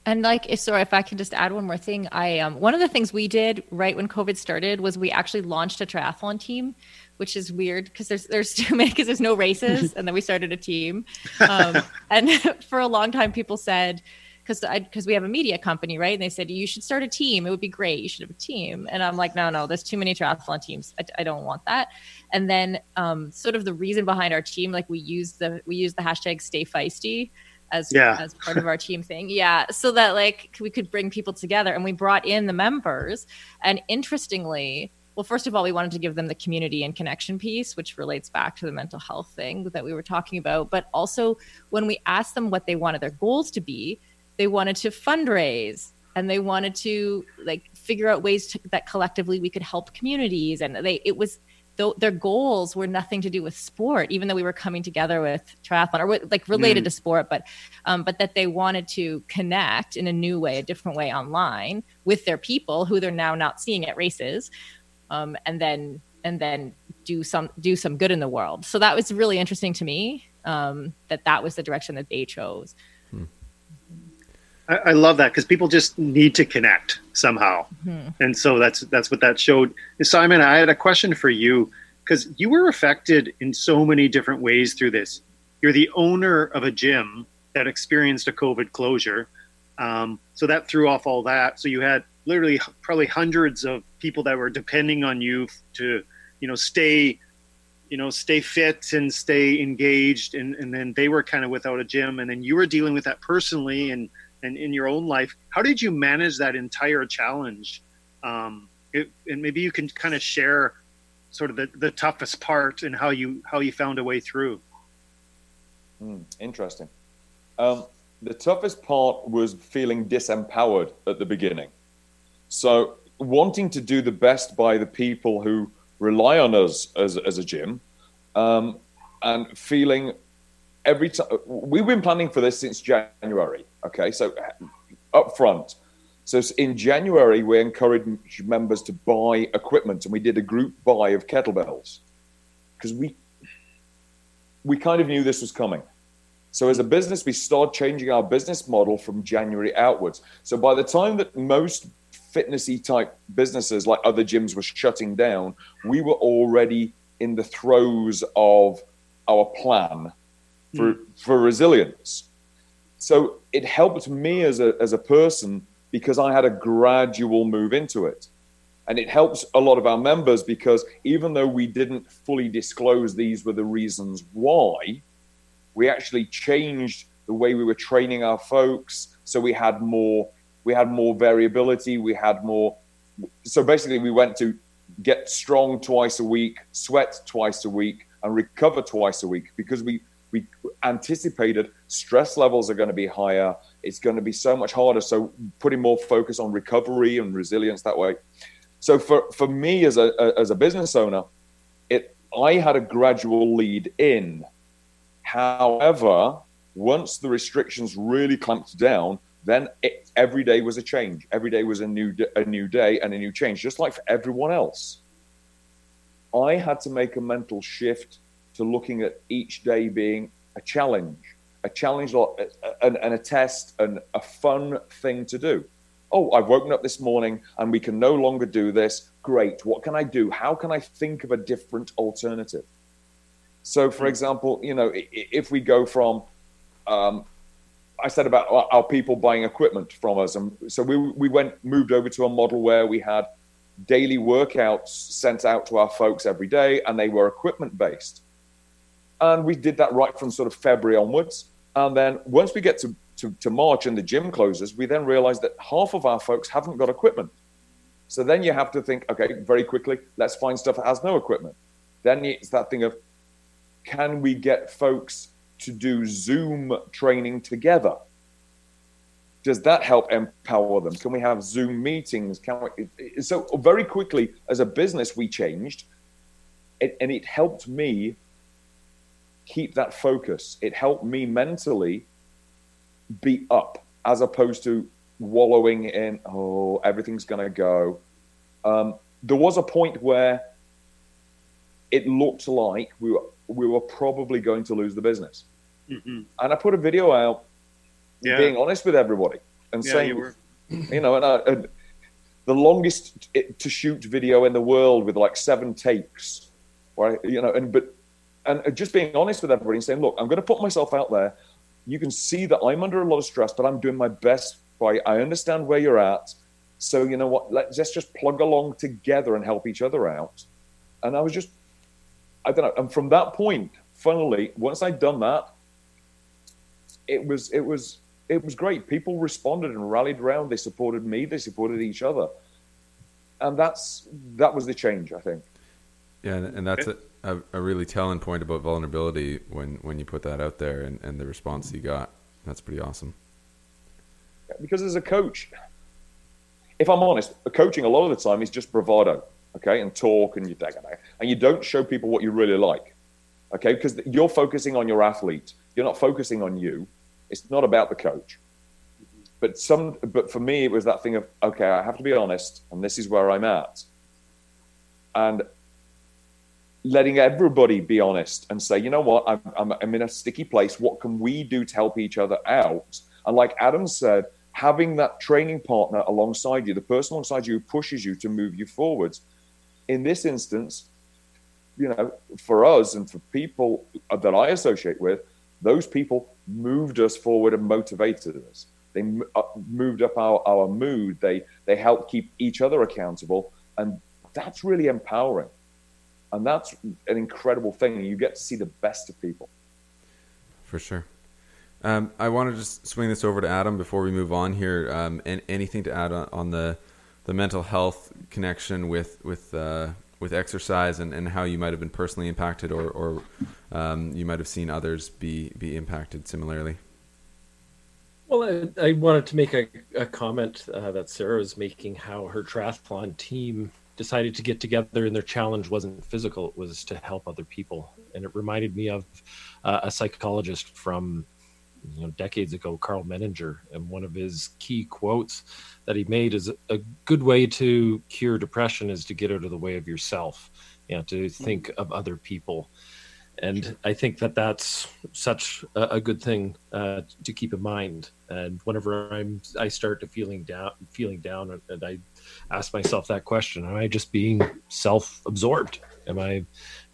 And like, if, sorry, if I can just add one more thing, I um, one of the things we did right when COVID started was we actually launched a triathlon team, which is weird because there's there's too many because there's no races, and then we started a team. Um, and for a long time, people said because because we have a media company, right? And they said you should start a team. It would be great. You should have a team. And I'm like, no, no, there's too many triathlon teams. I, I don't want that. And then um, sort of the reason behind our team, like we use the we use the hashtag Stay Feisty as Yeah. as part of our team thing. Yeah, so that like we could bring people together, and we brought in the members. And interestingly, well, first of all, we wanted to give them the community and connection piece, which relates back to the mental health thing that we were talking about. But also, when we asked them what they wanted their goals to be, they wanted to fundraise and they wanted to like figure out ways to, that collectively we could help communities. And they it was though their goals were nothing to do with sport, even though we were coming together with triathlon or with, like related to sport, but um, but that they wanted to connect in a new way, a different way online with their people who they're now not seeing at races, um, and then and then do some do some good in the world. So that was really interesting to me um, that that was the direction that they chose. I, I love that because people just need to connect somehow, and so that's that's what that showed. Simon, I had a question for you because you were affected in so many different ways through this. You're the owner of a gym that experienced a COVID closure, um, so that threw off all that. So you had literally probably hundreds of people that were depending on you to, you know, stay you know stay fit and stay engaged and, and then they were kind of without a gym and then you were dealing with that personally and and in your own life how did you manage that entire challenge um, it, and maybe you can kind of share sort of the, the toughest part and how you how you found a way through Hmm, interesting. Um, the toughest part was feeling disempowered at the beginning. So, wanting to do the best by the people who rely on us as, as a gym, um, and feeling every time we've been planning for this since January. Okay, so up front. So in January, we encouraged members to buy equipment, and we did a group buy of kettlebells because we we kind of knew this was coming. So as a business, we started changing our business model from January outwards. So by the time that most fitnessy type businesses like other gyms were shutting down, we were already in the throes of our plan for hmm. for resilience. So it helped me as a as a person because I had a gradual move into it. And it helps a lot of our members because even though we didn't fully disclose these were the reasons why, we actually changed the way we were training our folks. So we had more we had more variability, we had more so basically we went to get strong twice a week, sweat twice a week, and recover twice a week because we we anticipated stress levels are going to be higher. It's going to be so much harder. So putting more focus on recovery and resilience that way. So for, for me as a as a business owner, it I had a gradual lead in. However, once the restrictions really clamped down, then it, every day was a change. Every day was a new a new day and a new change, just like for everyone else. I had to make a mental shift to looking at each day being a challenge, a challenge and, and a test and a fun thing to do. Oh, I've woken up this morning and we can no longer do this. Great. What can I do? How can I think of a different alternative? So, for example, you know, if we go from, um, I said about our- our people buying equipment from us, and so we we went moved over to a model where we had daily workouts sent out to our folks every day, and they were equipment based. And we did that right from sort of February onwards. And then once we get to, to, to March and the gym closes, we then realize that half of our folks haven't got equipment. So then you have to think, okay, very quickly, let's find stuff that has no equipment. Then it's that thing of, can we get folks to do Zoom training together? Does that help empower them? Can we have Zoom meetings? Can we? So very quickly, as a business, we changed, and it helped me keep that focus. It helped me mentally be up as opposed to wallowing in, oh, everything's going to go. Um, there was a point where it looked like we were, we were probably going to lose the business. Mhm. And I put a video out Yeah. being honest with everybody. and Yeah, saying, you you know, and, I, and the longest to shoot video in the world with like seven takes, right? You know, and but and uh, just being honest with everybody and saying, look, I'm going to put myself out there. You can see that I'm under a lot of stress, but I'm doing my best. By I understand where you're at, so you know what? Let's, let's just plug along together and help each other out. And I was just, I don't know. And from that point, funnily, once I'd done that, it was it was it was great. People responded and rallied around. They supported me. They supported each other, and that's that was the change. I think. Yeah, and, and that's a, a, a really telling point about vulnerability when, when you put that out there and, and the response you got. That's pretty awesome. Because as a coach, if I'm honest, coaching a lot of the time is just bravado, okay, and talk and you and you don't show people what you really like, okay, because you're focusing on your athlete. You're not focusing on you. It's not about the coach. But some, but for me, it was that thing of okay, I have to be honest, and this is where I'm at, and letting everybody be honest and say, you know what, I'm, I'm, I'm in a sticky place. What can we do to help each other out? And like Adam said, having that training partner alongside you, the person alongside you who pushes you to move you forwards. In this instance, you know, for us and for people that I associate with, those people moved us forward and motivated us. They uh, moved up our, our mood. They they helped keep each other accountable, and that's really empowering. And that's an incredible thing. You get to see the best of people. For sure. Um, I want to just swing this over to Adam before we move on here. Um, and anything to add on, on, the the mental health connection with with uh, with exercise and, and how you might have been personally impacted, or, or um, you might have seen others be be impacted similarly. Well, I, I wanted to make a, a comment uh, that Sara was making, how her triathlon team decided to get together and their challenge wasn't physical it was to help other people. And it reminded me of uh, a psychologist from you know decades ago Karl Menninger. And one of his key quotes that he made is a good way to cure depression is to get out of the way of yourself you know to think of other people and I think that that's such a, a good thing uh, to keep in mind. And whenever I'm, I start to feeling down, feeling down, and I ask myself that question: Am I just being self-absorbed? Am I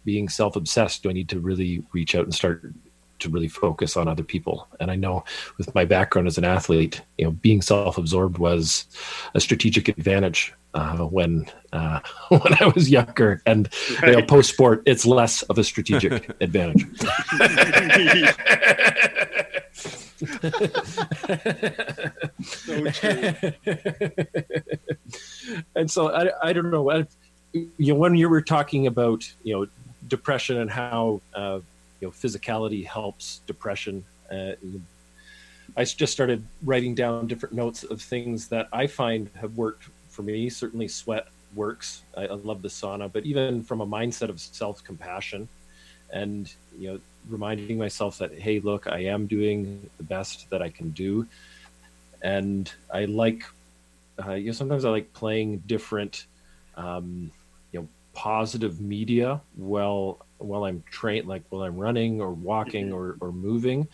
being self-obsessed? Do I need to really reach out and start to really focus on other people? And I know with my background as an athlete, you know, being self-absorbed was a strategic advantage uh, when uh, when I was younger, and right. you know, post sport, it's less of a strategic advantage. so and so I, I don't know what you know when you were talking about you know depression and how uh, you know physicality helps depression. Uh, I just started writing down different notes of things that I find have worked for me. Certainly, sweat works. I, I love the sauna, but even from a mindset of self compassion, and you know, reminding myself that hey, look, I am doing the best that I can do, and I like. Uh, you know, sometimes I like playing different, um, you know, positive media while while I'm trained, like while I'm running or walking mm-hmm. or, or moving,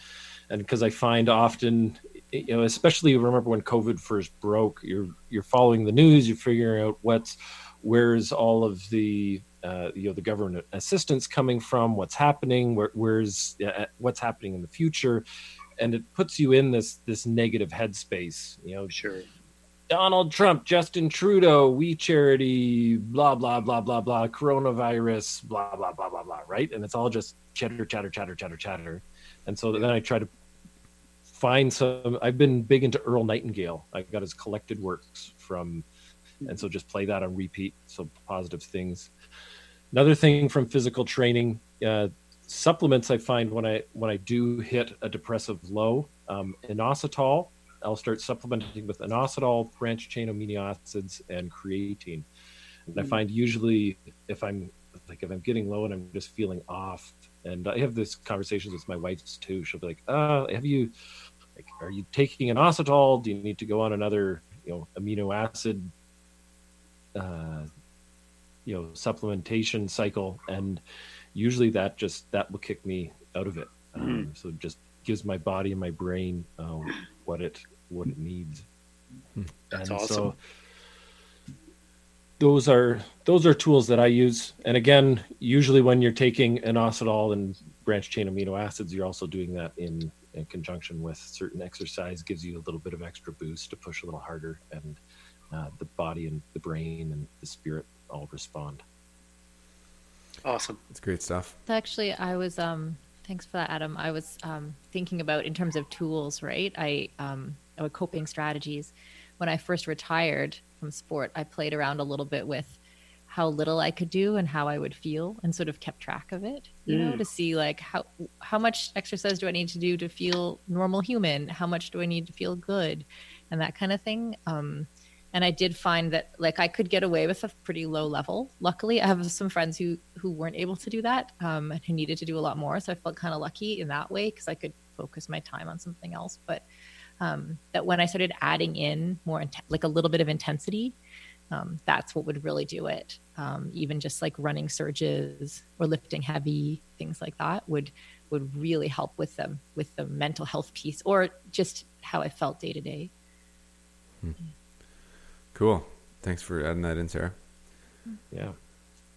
and because I find often you know, especially remember when COVID first broke, you're you're following the news, you're figuring out what's where's all of the uh, you know the government assistance coming from, what's happening, where, where's uh, what's happening in the future, and it puts you in this this negative headspace. You know, sure. Donald Trump, Justin Trudeau, We Charity, blah blah blah blah blah, coronavirus, blah blah blah blah blah, right? And it's all just chatter, chatter, chatter, chatter, chatter. And so then I try to find some. I've been big into Earl Nightingale. I got his collected works from, and so just play that on repeat. So positive things. Another thing from physical training, uh, supplements. I find when I when I do hit a depressive low, um, inositol. I'll start supplementing with inositol, branched chain amino acids, and creatine. And I mm. find usually if I'm like if I'm getting low and I'm just feeling off, and I have this conversations with my wife too. She'll be like, "Uh, have you like, are you taking inositol? Do you need to go on another, you know, amino acid, uh, you know, supplementation cycle? And usually that just that will kick me out of it. Um, mm-hmm. So it just gives my body and my brain uh, what it what it needs. That's And awesome. Those are those are tools that I use. And again, usually when you're taking inositol and branched chain amino acids, you're also doing that in, in conjunction with certain exercise. Gives you a little bit of extra boost to push a little harder, and uh, the body and the brain and the spirit all respond. Awesome. It's great stuff. Actually, I was um, thanks for that, Adam. I was um, thinking about in terms of tools, right? I um, or coping strategies. When I first retired from sport, I played around a little bit with how little I could do and how I would feel, and sort of kept track of it. You know, to see like how how much exercise do I need to do to feel normal human? How much do I need to feel good, and that kind of thing. Um, and I did find that like I could get away with a pretty low level. Luckily, I have some friends who who weren't able to do that um, and who needed to do a lot more. So I felt kind of lucky in that way because I could focus my time on something else. But um, that when I started adding in more int- like a little bit of intensity, um, that's what would really do it. Um, even just like running surges or lifting heavy things like that would would really help with them with the mental health piece or just how I felt day to day. Cool. Thanks for adding that in, Sara. Yeah.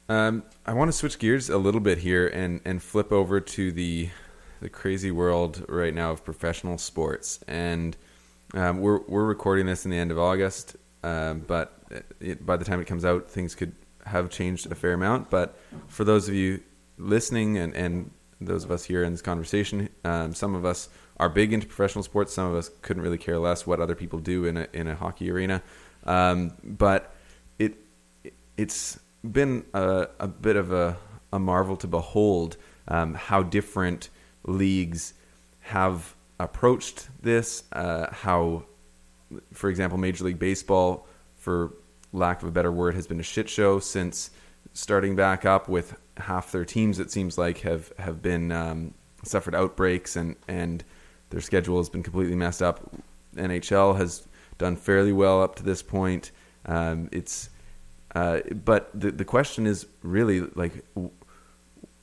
Um, I want to switch gears a little bit here and, and flip over to the the crazy world right now of professional sports. And um, we're we're recording this in the end of August, um, but it, by the time it comes out, things could have changed a fair amount. But for those of you listening and, and those of us here in this conversation, um, some of us are big into professional sports. Some of us couldn't really care less what other people do in a in a hockey arena. Um, but it it's been a, a bit of a, a marvel to behold um, how different leagues have approached this. Uh, how, for example, Major League Baseball, for lack of a better word, has been a shit show since starting back up with half their teams. It seems like have have been um, suffered outbreaks and and their schedule has been completely messed up. NHL has done fairly well up to this point. Um, it's uh, but the the question is really like,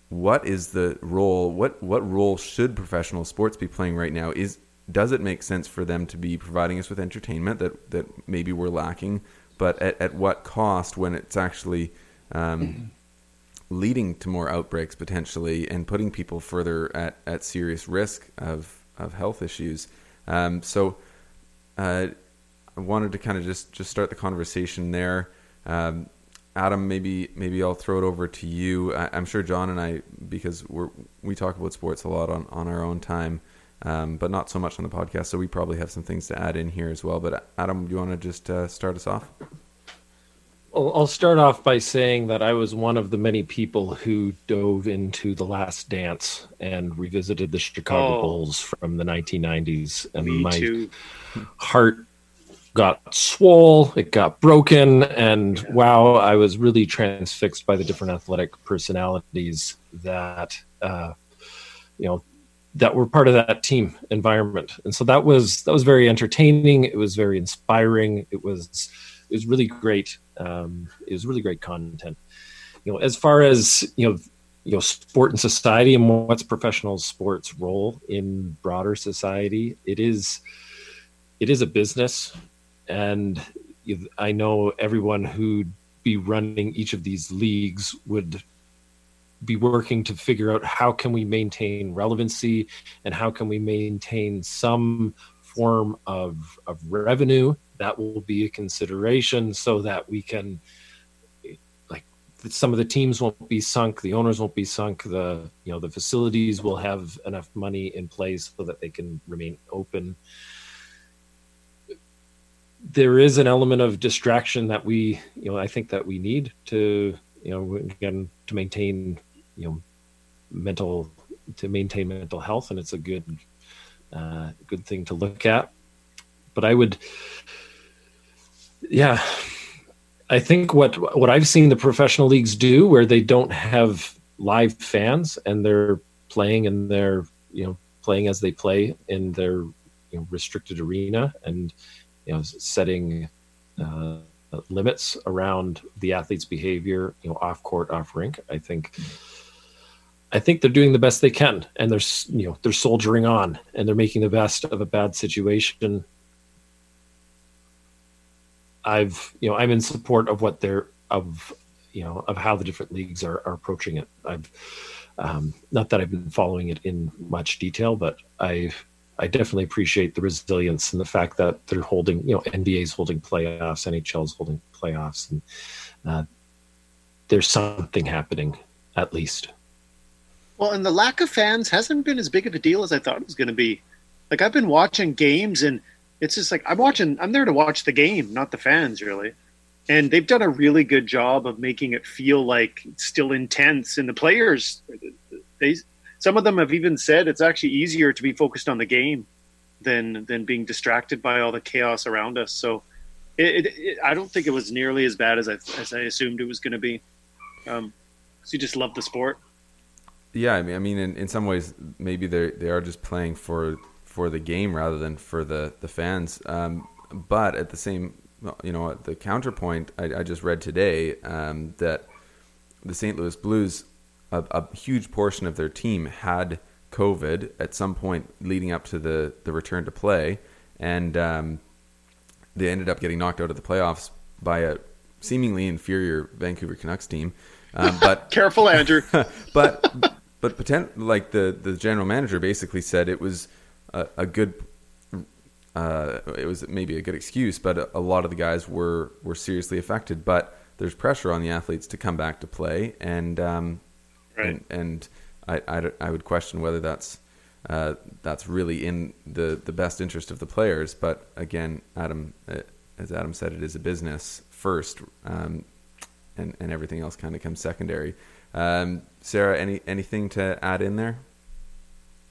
what is the role? What what role should professional sports be playing right now? Is does it make sense for them to be providing us with entertainment that that maybe we're lacking, but at, at what cost when it's actually um, leading to more outbreaks potentially and putting people further at, at serious risk of of health issues? Um, so. Uh, I wanted to kind of just just start the conversation there. Um, Adam, maybe maybe I'll throw it over to you. I, I'm sure John and I, because we're we talk about sports a lot on, on our own time, um, but not so much on the podcast. So we probably have some things to add in here as well. But Adam, do you want to just uh, start us off? Well, I'll start off by saying that I was one of the many people who dove into The Last Dance and revisited the Chicago Oh. Bulls from the 1990s. And my too. heart got swole, it got broken, and wow, I was really transfixed by the different athletic personalities that, uh, you know, that were part of that team environment. And so that was that was very entertaining. It was very inspiring. It was it was really great. Um, it was really great content. You know, as far as you know, you know, sport and society and what's professional sports role in broader society, it is it is a business, and I know everyone who'd be running each of these leagues would be working to figure out how can we maintain relevancy and how can we maintain some form of of revenue that will be a consideration so that we can like some of the teams won't be sunk the owners won't be sunk the you know the facilities will have enough money in place so that they can remain open there is an element of distraction that we you know i think that we need to you know again to maintain you know mental to maintain mental health and it's a good uh, good thing to look at. But i would yeah i think what what i've seen the professional leagues do where they don't have live fans and they're playing and they're you know playing as they play in their you know restricted arena and you know setting uh, limits around the athlete's behavior you know off court off rink i think i think they're doing the best they can and they're you know they're soldiering on and they're making the best of a bad situation I've you know I'm in support of what they're of you know of how the different leagues are, are approaching it. I've um, not that I've been following it in much detail, but I I definitely appreciate the resilience and the fact that they're holding you know NBA's holding playoffs, NHL's holding playoffs, and uh, there's something happening at least. Well, and the lack of fans hasn't been as big of a deal as I thought it was going to be. Like I've been watching games, and it's just like I'm watching. I'm there to watch the game, not the fans, really. And they've done a really good job of making it feel like it's still intense. And the players, they some of them have even said it's actually easier to be focused on the game than than being distracted by all the chaos around us. So, it, it, it, I don't think it was nearly as bad as I as I assumed it was going to be. Um, so you just love the sport. Yeah, I mean, I mean, in, in some ways, maybe they they are just playing for for the game rather than for the the fans. Um, but at the same, you know, the counterpoint, I, I just read today um, that the St. Louis Blues, a, a, huge portion of their team had COVID at some point leading up to the the return to play, and um, they ended up getting knocked out of the playoffs by a seemingly inferior Vancouver Canucks team. Um, but careful, Andrew. but but potent, like the the general manager basically said it was a, a good uh, it was maybe a good excuse, but a, a, lot of the guys were were seriously affected. But there's pressure on the athletes to come back to play, and um, right. and, and I, I, I, would question whether that's uh, that's really in the the best interest of the players. But again, Adam, uh, as Adam said, it is a business first, um, and and everything else kind of comes secondary. Um, Sara, any anything to add in there?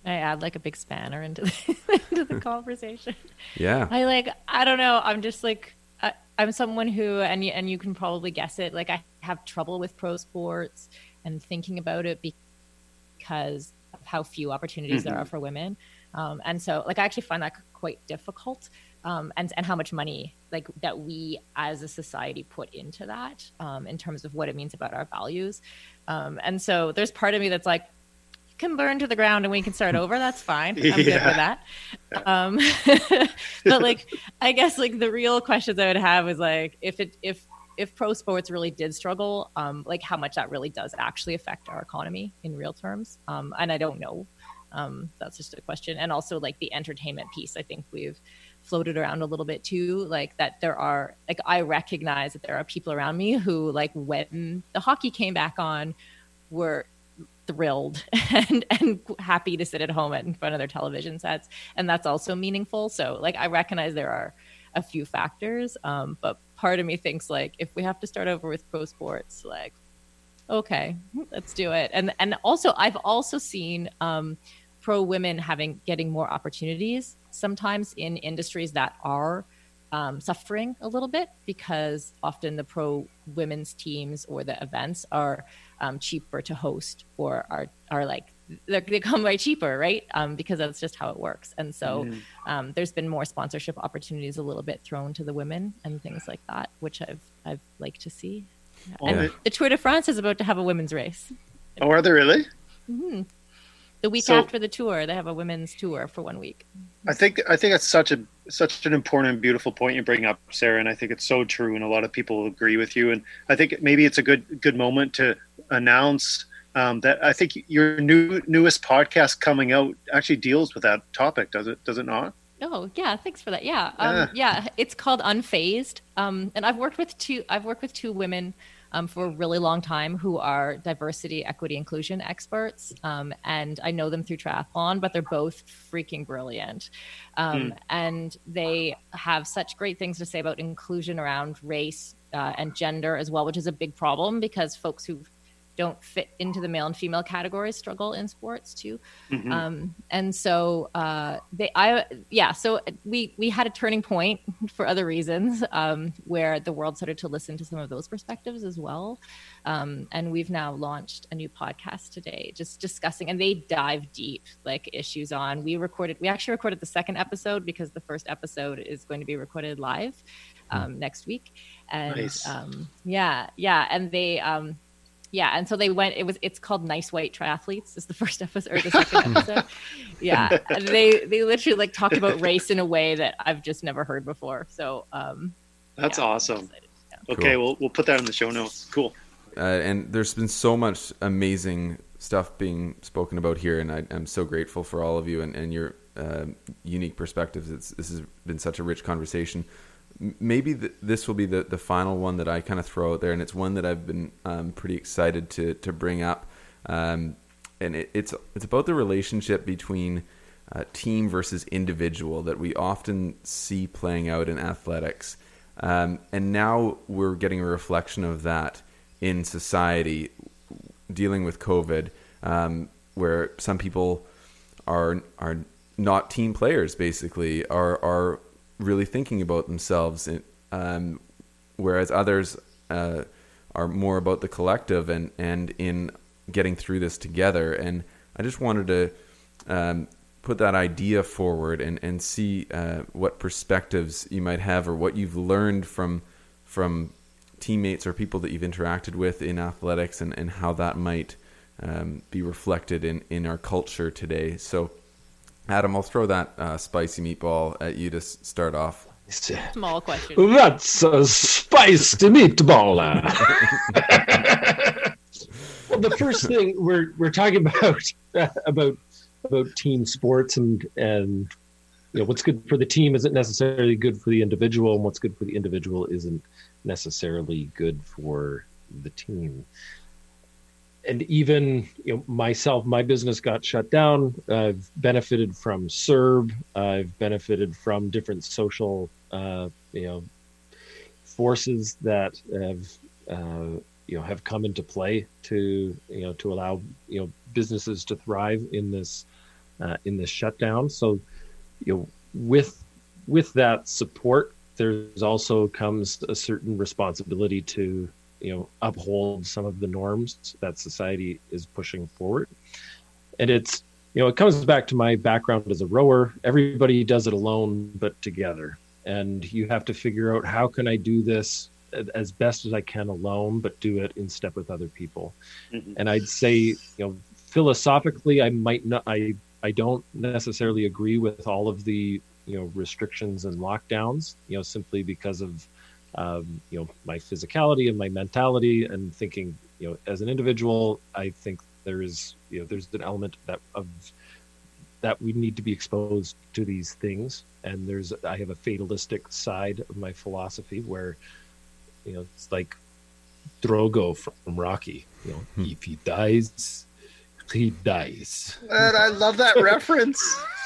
I add like a big spanner into the, into the conversation. Yeah. I like I don't know. I'm just like I, am someone who and and you can probably guess it. Like I have trouble with pro sports and thinking about it because of how few opportunities mm-hmm. there are for women. Um, and so like I actually find that quite difficult. Um, and and how much money like that we as a society put into that um, in terms of what it means about our values. Um, and so there's part of me that's like, can burn to the ground and we can start over. That's fine. I'm yeah. good with that. Um, but like, I guess like the real questions I would have is like, if it, if, if pro sports really did struggle, um, like how much that really does actually affect our economy in real terms. Um, and I don't know. Um, that's just a question. And also like the entertainment piece, I think we've floated around a little bit too. Like that there are, like, I recognize that there are people around me who like when the hockey came back on were thrilled and and happy to sit at home in front of their television sets and that's also meaningful so like i recognize there are a few factors um, but part of me thinks like if we have to start over with pro sports like okay let's do it. And and also i've also seen um, pro women having getting more opportunities sometimes in industries that are um, suffering a little bit because often the pro women's teams or the events are um, cheaper to host or are are like they come by cheaper, right? Um, because that's just how it works. And so mm-hmm. um, there's been more sponsorship opportunities a little bit thrown to the women and things like that, which I've I've liked to see. Oh, and the Tour de France is about to have a women's race. Oh, are they really? Mm-hmm. The week so, after the tour, they have a women's tour for one week. I think I think that's such a such an important and beautiful point you bring up, Sara, and I think it's so true, and a lot of people agree with you. And I think maybe it's a good good moment to announce um, that I think your new newest podcast coming out actually deals with that topic. Does it? Does it not? Oh yeah, thanks for that. Yeah, um, yeah. yeah. It's called Unfazed, um, and I've worked with two. I've worked with two women um, for a really long time who are diversity, equity, inclusion experts, um, and I know them through triathlon. But they're both freaking brilliant, mm. and they have such great things to say about inclusion around race uh, and gender as well, which is a big problem because folks who don't fit into the male and female categories struggle in sports too mm-hmm. um, and so uh, they i yeah so we we had a turning point for other reasons um, where the world started to listen to some of those perspectives as well um, and we've now launched a new podcast today just discussing and they dive deep like issues on we recorded we actually recorded the second episode because the first episode is going to be recorded live hmm. um, next week and nice. um, yeah yeah and they um, yeah and so they went it was it's called nice white triathletes is the first episode or the second episode yeah they they literally like talked about race in a way that i've just never heard before so um That's Yeah, awesome. Yeah. Okay, Cool. we'll we'll put that in the show notes. Cool. uh, and there's been so much amazing stuff being spoken about here, and I, I'm so grateful for all of you and, and your uh, unique perspectives. It's, this has been such a rich conversation. Maybe th- this will be the, the final one that I kind of throw out there, and it's one that I've been um, pretty excited to to bring up. Um, and it, it's it's about the relationship between uh, team versus individual that we often see playing out in athletics. Um, and now we're getting a reflection of that in society dealing with COVID, um, where some people are are not team players, basically, are are really thinking about themselves, um, whereas others uh, are more about the collective and and in getting through this together. And I just wanted to um, put that idea forward and and see uh, what perspectives you might have or what you've learned from from teammates or people that you've interacted with in athletics and, and how that might um, be reflected in, in our culture today. So, Adam, I'll throw that uh, spicy meatball at you to s- start off. Small question. That's a spiced meatball. well, the first thing we're we're talking about about about team sports and and you know what's good for the team isn't necessarily good for the individual, and what's good for the individual isn't necessarily good for the team. And even you know myself, my business got shut down. I've benefited from CERB. I've benefited from different social, uh, you know, forces that have uh, you know have come into play to you know to allow you know businesses to thrive in this uh, in this shutdown. So you know with with that support, there's also comes a certain responsibility to you know uphold some of the norms that society is pushing forward, and it's you know it comes back to my background as a rower. Everybody does it alone, but together and you have to figure out how can I do this as best as I can alone, but do it in step with other people. Mhm. And I'd say, you know, philosophically, I might not, I, I don't necessarily agree with all of the, you know, restrictions and lockdowns, you know, simply because of, um, you know, my physicality and my mentality and thinking, you know, as an individual, I think there is, you know, there's an element that of that we need to be exposed to these things. And there's i have a fatalistic side of my philosophy where you know it's like Drago from rocky you know if he dies he dies And I love that reference.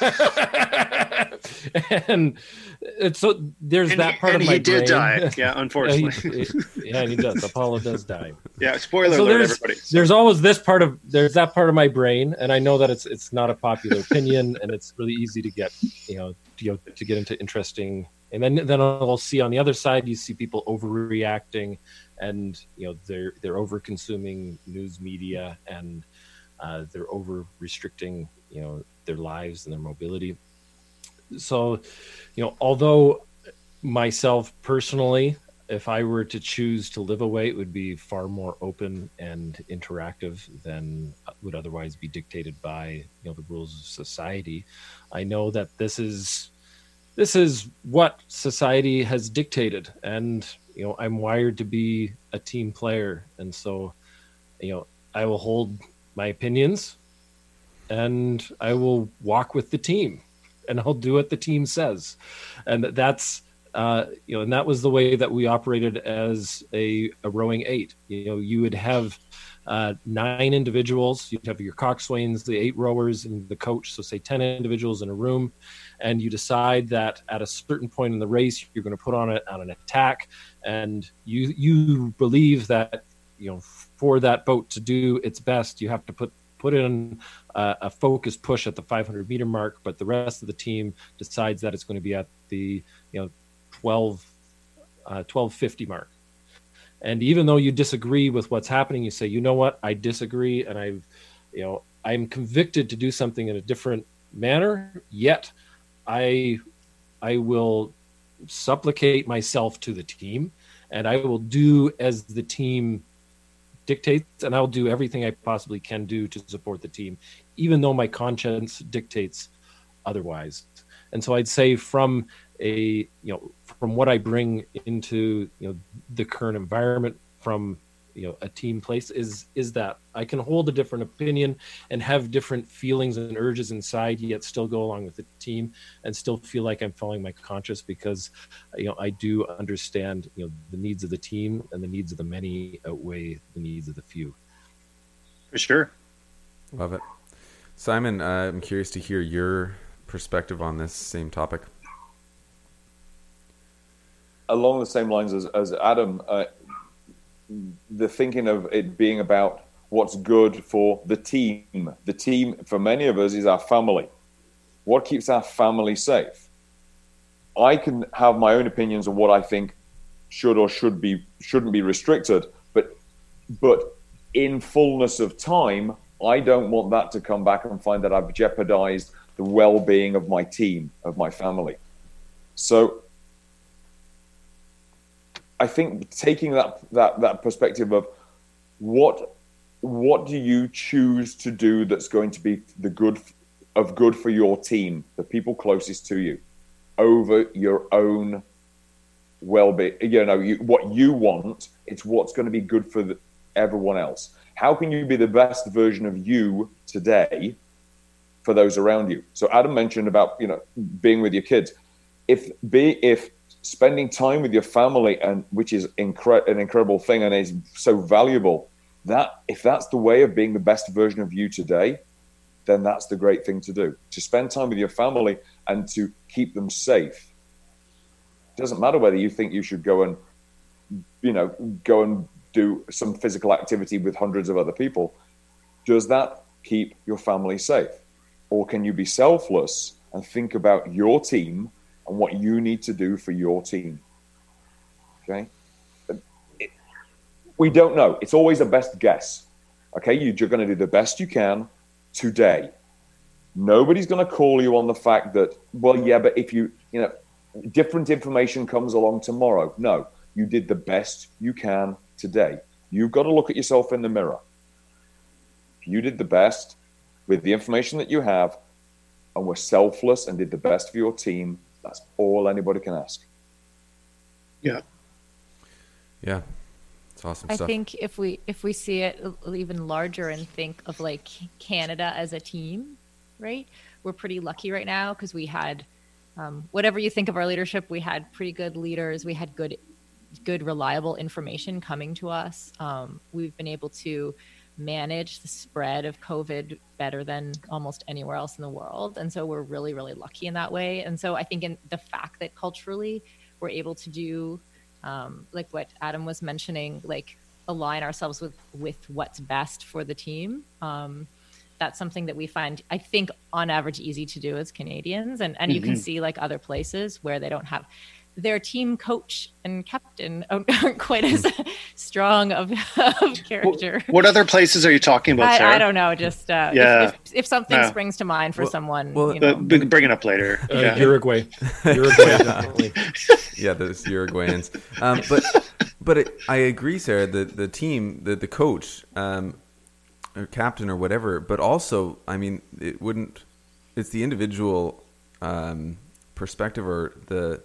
and it's so there's and that part and of my brain. he did brain. die. Yeah, unfortunately. he, yeah, he does. Apollo does die. yeah, spoiler So alert, there's- everybody. there's always this part of there's that part of my brain and i know that it's it's not a popular opinion and it's really easy to get you know to, you know, to get into interesting and then then i'll see on the other side you see people overreacting and you know they're they're over consuming news media and uh, they're over restricting you know their lives and their mobility. So you know although myself personally if I were to choose to live away, it would be far more open and interactive than would otherwise be dictated by you know the rules of society. I know that this is this is what society has dictated, and you know I'm wired to be a team player, and so you know I will hold my opinions, and I will walk with the team, and I'll do what the team says, and that's uh, you know, and that was the way that we operated as a, a rowing eight. You know, you would have uh, nine individuals. You'd have your coxswains, the eight rowers, and the coach. So, say ten individuals in a room, and you decide that at a certain point in the race, you're going to put on it on an attack, and you you believe that you know for that boat to do its best, you have to put put in uh, a focused push at the 500 meter mark, but the rest of the team decides that it's going to be at the you know 12 uh, 1250 mark. And even though you disagree with what's happening you say you know what? I disagree and i've you know i'm convicted to do something in a different manner yet i i will supplicate myself to the team and i will do as the team dictates and i'll do everything i possibly can do to support the team even though my conscience dictates otherwise. And so i'd say from a you know from what I bring into you know the current environment from you know a team place is is that I can hold a different opinion and have different feelings and urges inside yet still go along with the team and still feel like I'm following my conscience because you know I do understand you know the needs of the team and the needs of the many outweigh the needs of the few. For sure. Love it. Simon, uh, I'm curious to hear your perspective on this same topic. Along the same lines as, as Adam, uh, the thinking of it being about what's good for the team. The team, for many of us, is our family. What keeps our family safe? I can have my own opinions on what I think should or should be shouldn't be restricted, but but in fullness of time, I don't want that to come back and find that I've jeopardized the well-being of my team, of my family. So I think taking that that that perspective of what what do you choose to do that's going to be the good of good for your team, the people closest to you, over your own well-being. You know, you, what you want. It's what's going to be good for the, everyone else. How can you be the best version of you today for those around you? So Adam mentioned about you know being with your kids. If be if spending time with your family and which is incre- an incredible thing and is so valuable that if that's the way of being the best version of you today then that's the great thing to do. To spend time with your family and to keep them safe. It doesn't matter whether you think you should go and you know go and do some physical activity with hundreds of other people. Does that keep your family safe? Or can you be selfless and think about your team and what you need to do for your team. Okay? It, we don't know. It's always a best guess. Okay? You're going to do the best you can today. Nobody's going to call you on the fact that, well, yeah, but if you, you know, different information comes along tomorrow. No, you did the best you can today. You've got to look at yourself in the mirror. You did the best with the information that you have and were selfless and did the best for your team that's all anybody can ask. Yeah. Yeah. It's awesome I stuff. think if we if we see it even larger and think of like Canada as a team, right? We're pretty lucky right now because we had um, whatever you think of our leadership, we had pretty good leaders. We had good, good, reliable information coming to us. Um, we've been able to manage the spread of COVID better than almost anywhere else in the world. And so we're really, really lucky in that way. And so I think in the fact that culturally we're able to do um, like what Adam was mentioning, like align ourselves with with what's best for the team. Um, that's something that we find, I think, on average, easy to do as Canadians, and and mm-hmm. you can mm-hmm. see like other places where they don't have their team coach and captain aren't quite as strong of, of character. What other places are you talking about? I, I don't know. Just uh, yeah. if, if, if something yeah. springs to mind for well, someone, well, you know. we can bring it up later. Uh, yeah. Uruguay, Uruguay, definitely. yeah, those Uruguayans. Um, but but it, I agree, Sara. The the team, the the coach, um, or captain or whatever. But also, I mean, it wouldn't. It's the individual um, perspective or the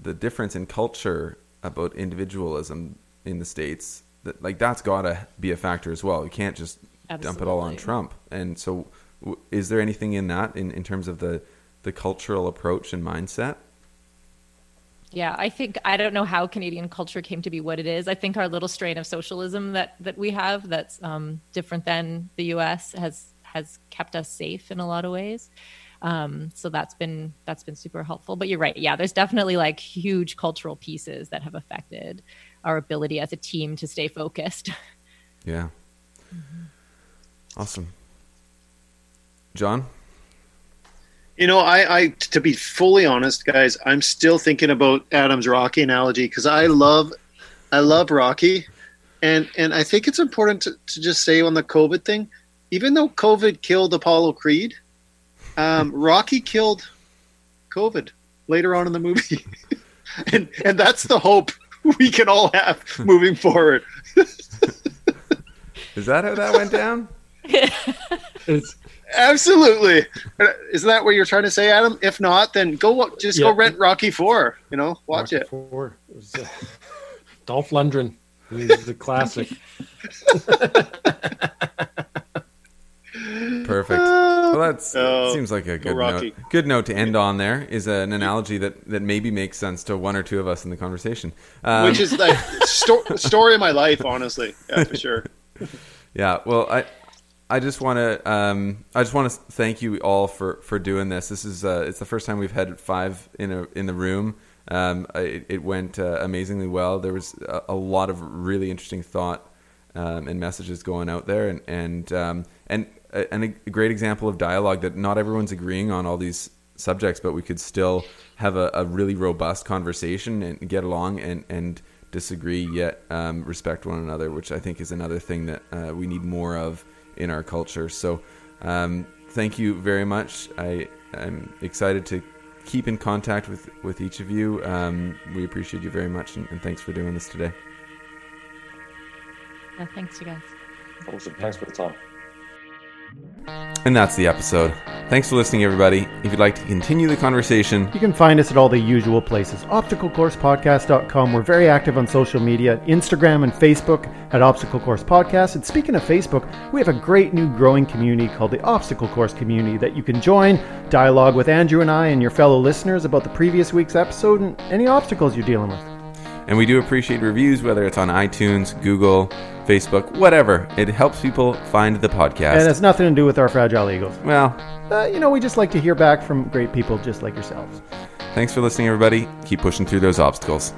the difference in culture about individualism in the states that like that's got to be a factor as well. You can't just Absolutely. dump it all on Trump. And so, w- is there anything in that in, in terms of the the cultural approach and mindset? Yeah, I think I don't know how Canadian culture came to be what it is. I think our little strain of socialism that that we have that's um, different than the U.S. has has kept us safe in a lot of ways. Um, so that's been that's been super helpful. But you're right. Yeah, there's definitely like huge cultural pieces that have affected our ability as a team to stay focused. Yeah. Mm-hmm. Awesome. John? You know, I, I, to be fully honest, guys, I'm still thinking about Adam's Rocky analogy because I love, I love Rocky, and and I think it's important to, to just say on the COVID thing, even though COVID killed Apollo Creed, um, Rocky killed COVID later on in the movie, and and that's the hope we can all have moving forward. Is that how that went down? It's, Absolutely. Isn't that what you're trying to say, Adam? If not, then go wa- just Yeah. go rent Rocky Four. You know, watch it. Rocky it. Four. It was, uh, Dolph Lundgren. It was the classic. Perfect. Well, that's Oh, seems like a good note. Good note to end on. There is an analogy that that maybe makes sense to one or two of us in the conversation. Um, Which is like sto- story of my life, honestly. Yeah, for sure. Yeah, well, I I just want to um, I just want to thank you all for for doing this. This is uh, it's the first time we've had five in a in the room. Um, it, it went uh, amazingly well. There was a, a lot of really interesting thought um, and messages going out there, and and um, and and a great example of dialogue that not everyone's agreeing on all these subjects, but we could still have a, a really robust conversation and get along and and disagree yet um, respect one another, which I think is another thing that uh, we need more of in our culture. So, um, thank you very much. I am excited to keep in contact with with each of you. Um, we appreciate you very much, and, and thanks for doing this today. Yeah, thanks, you guys. Awesome. Thanks for the time. And that's the episode. Thanks for listening, everybody. If you'd like to continue the conversation, You can find us at all the usual places. ObstacleCoursePodcast.com. We're very active on social media, Instagram and Facebook at Obstacle Course Podcast. And speaking of Facebook, we have a great new growing community called the Obstacle Course Community that you can join, dialogue with Andrew and I and your fellow listeners about the previous week's episode and any obstacles you're dealing with. and we do appreciate reviews, whether it's on iTunes, Google, Facebook, whatever. It helps people find the podcast. And it has nothing to do with our fragile egos. well, Uh, you know, we just like to hear back from great people just like yourselves. thanks for listening, everybody. Keep pushing through those obstacles.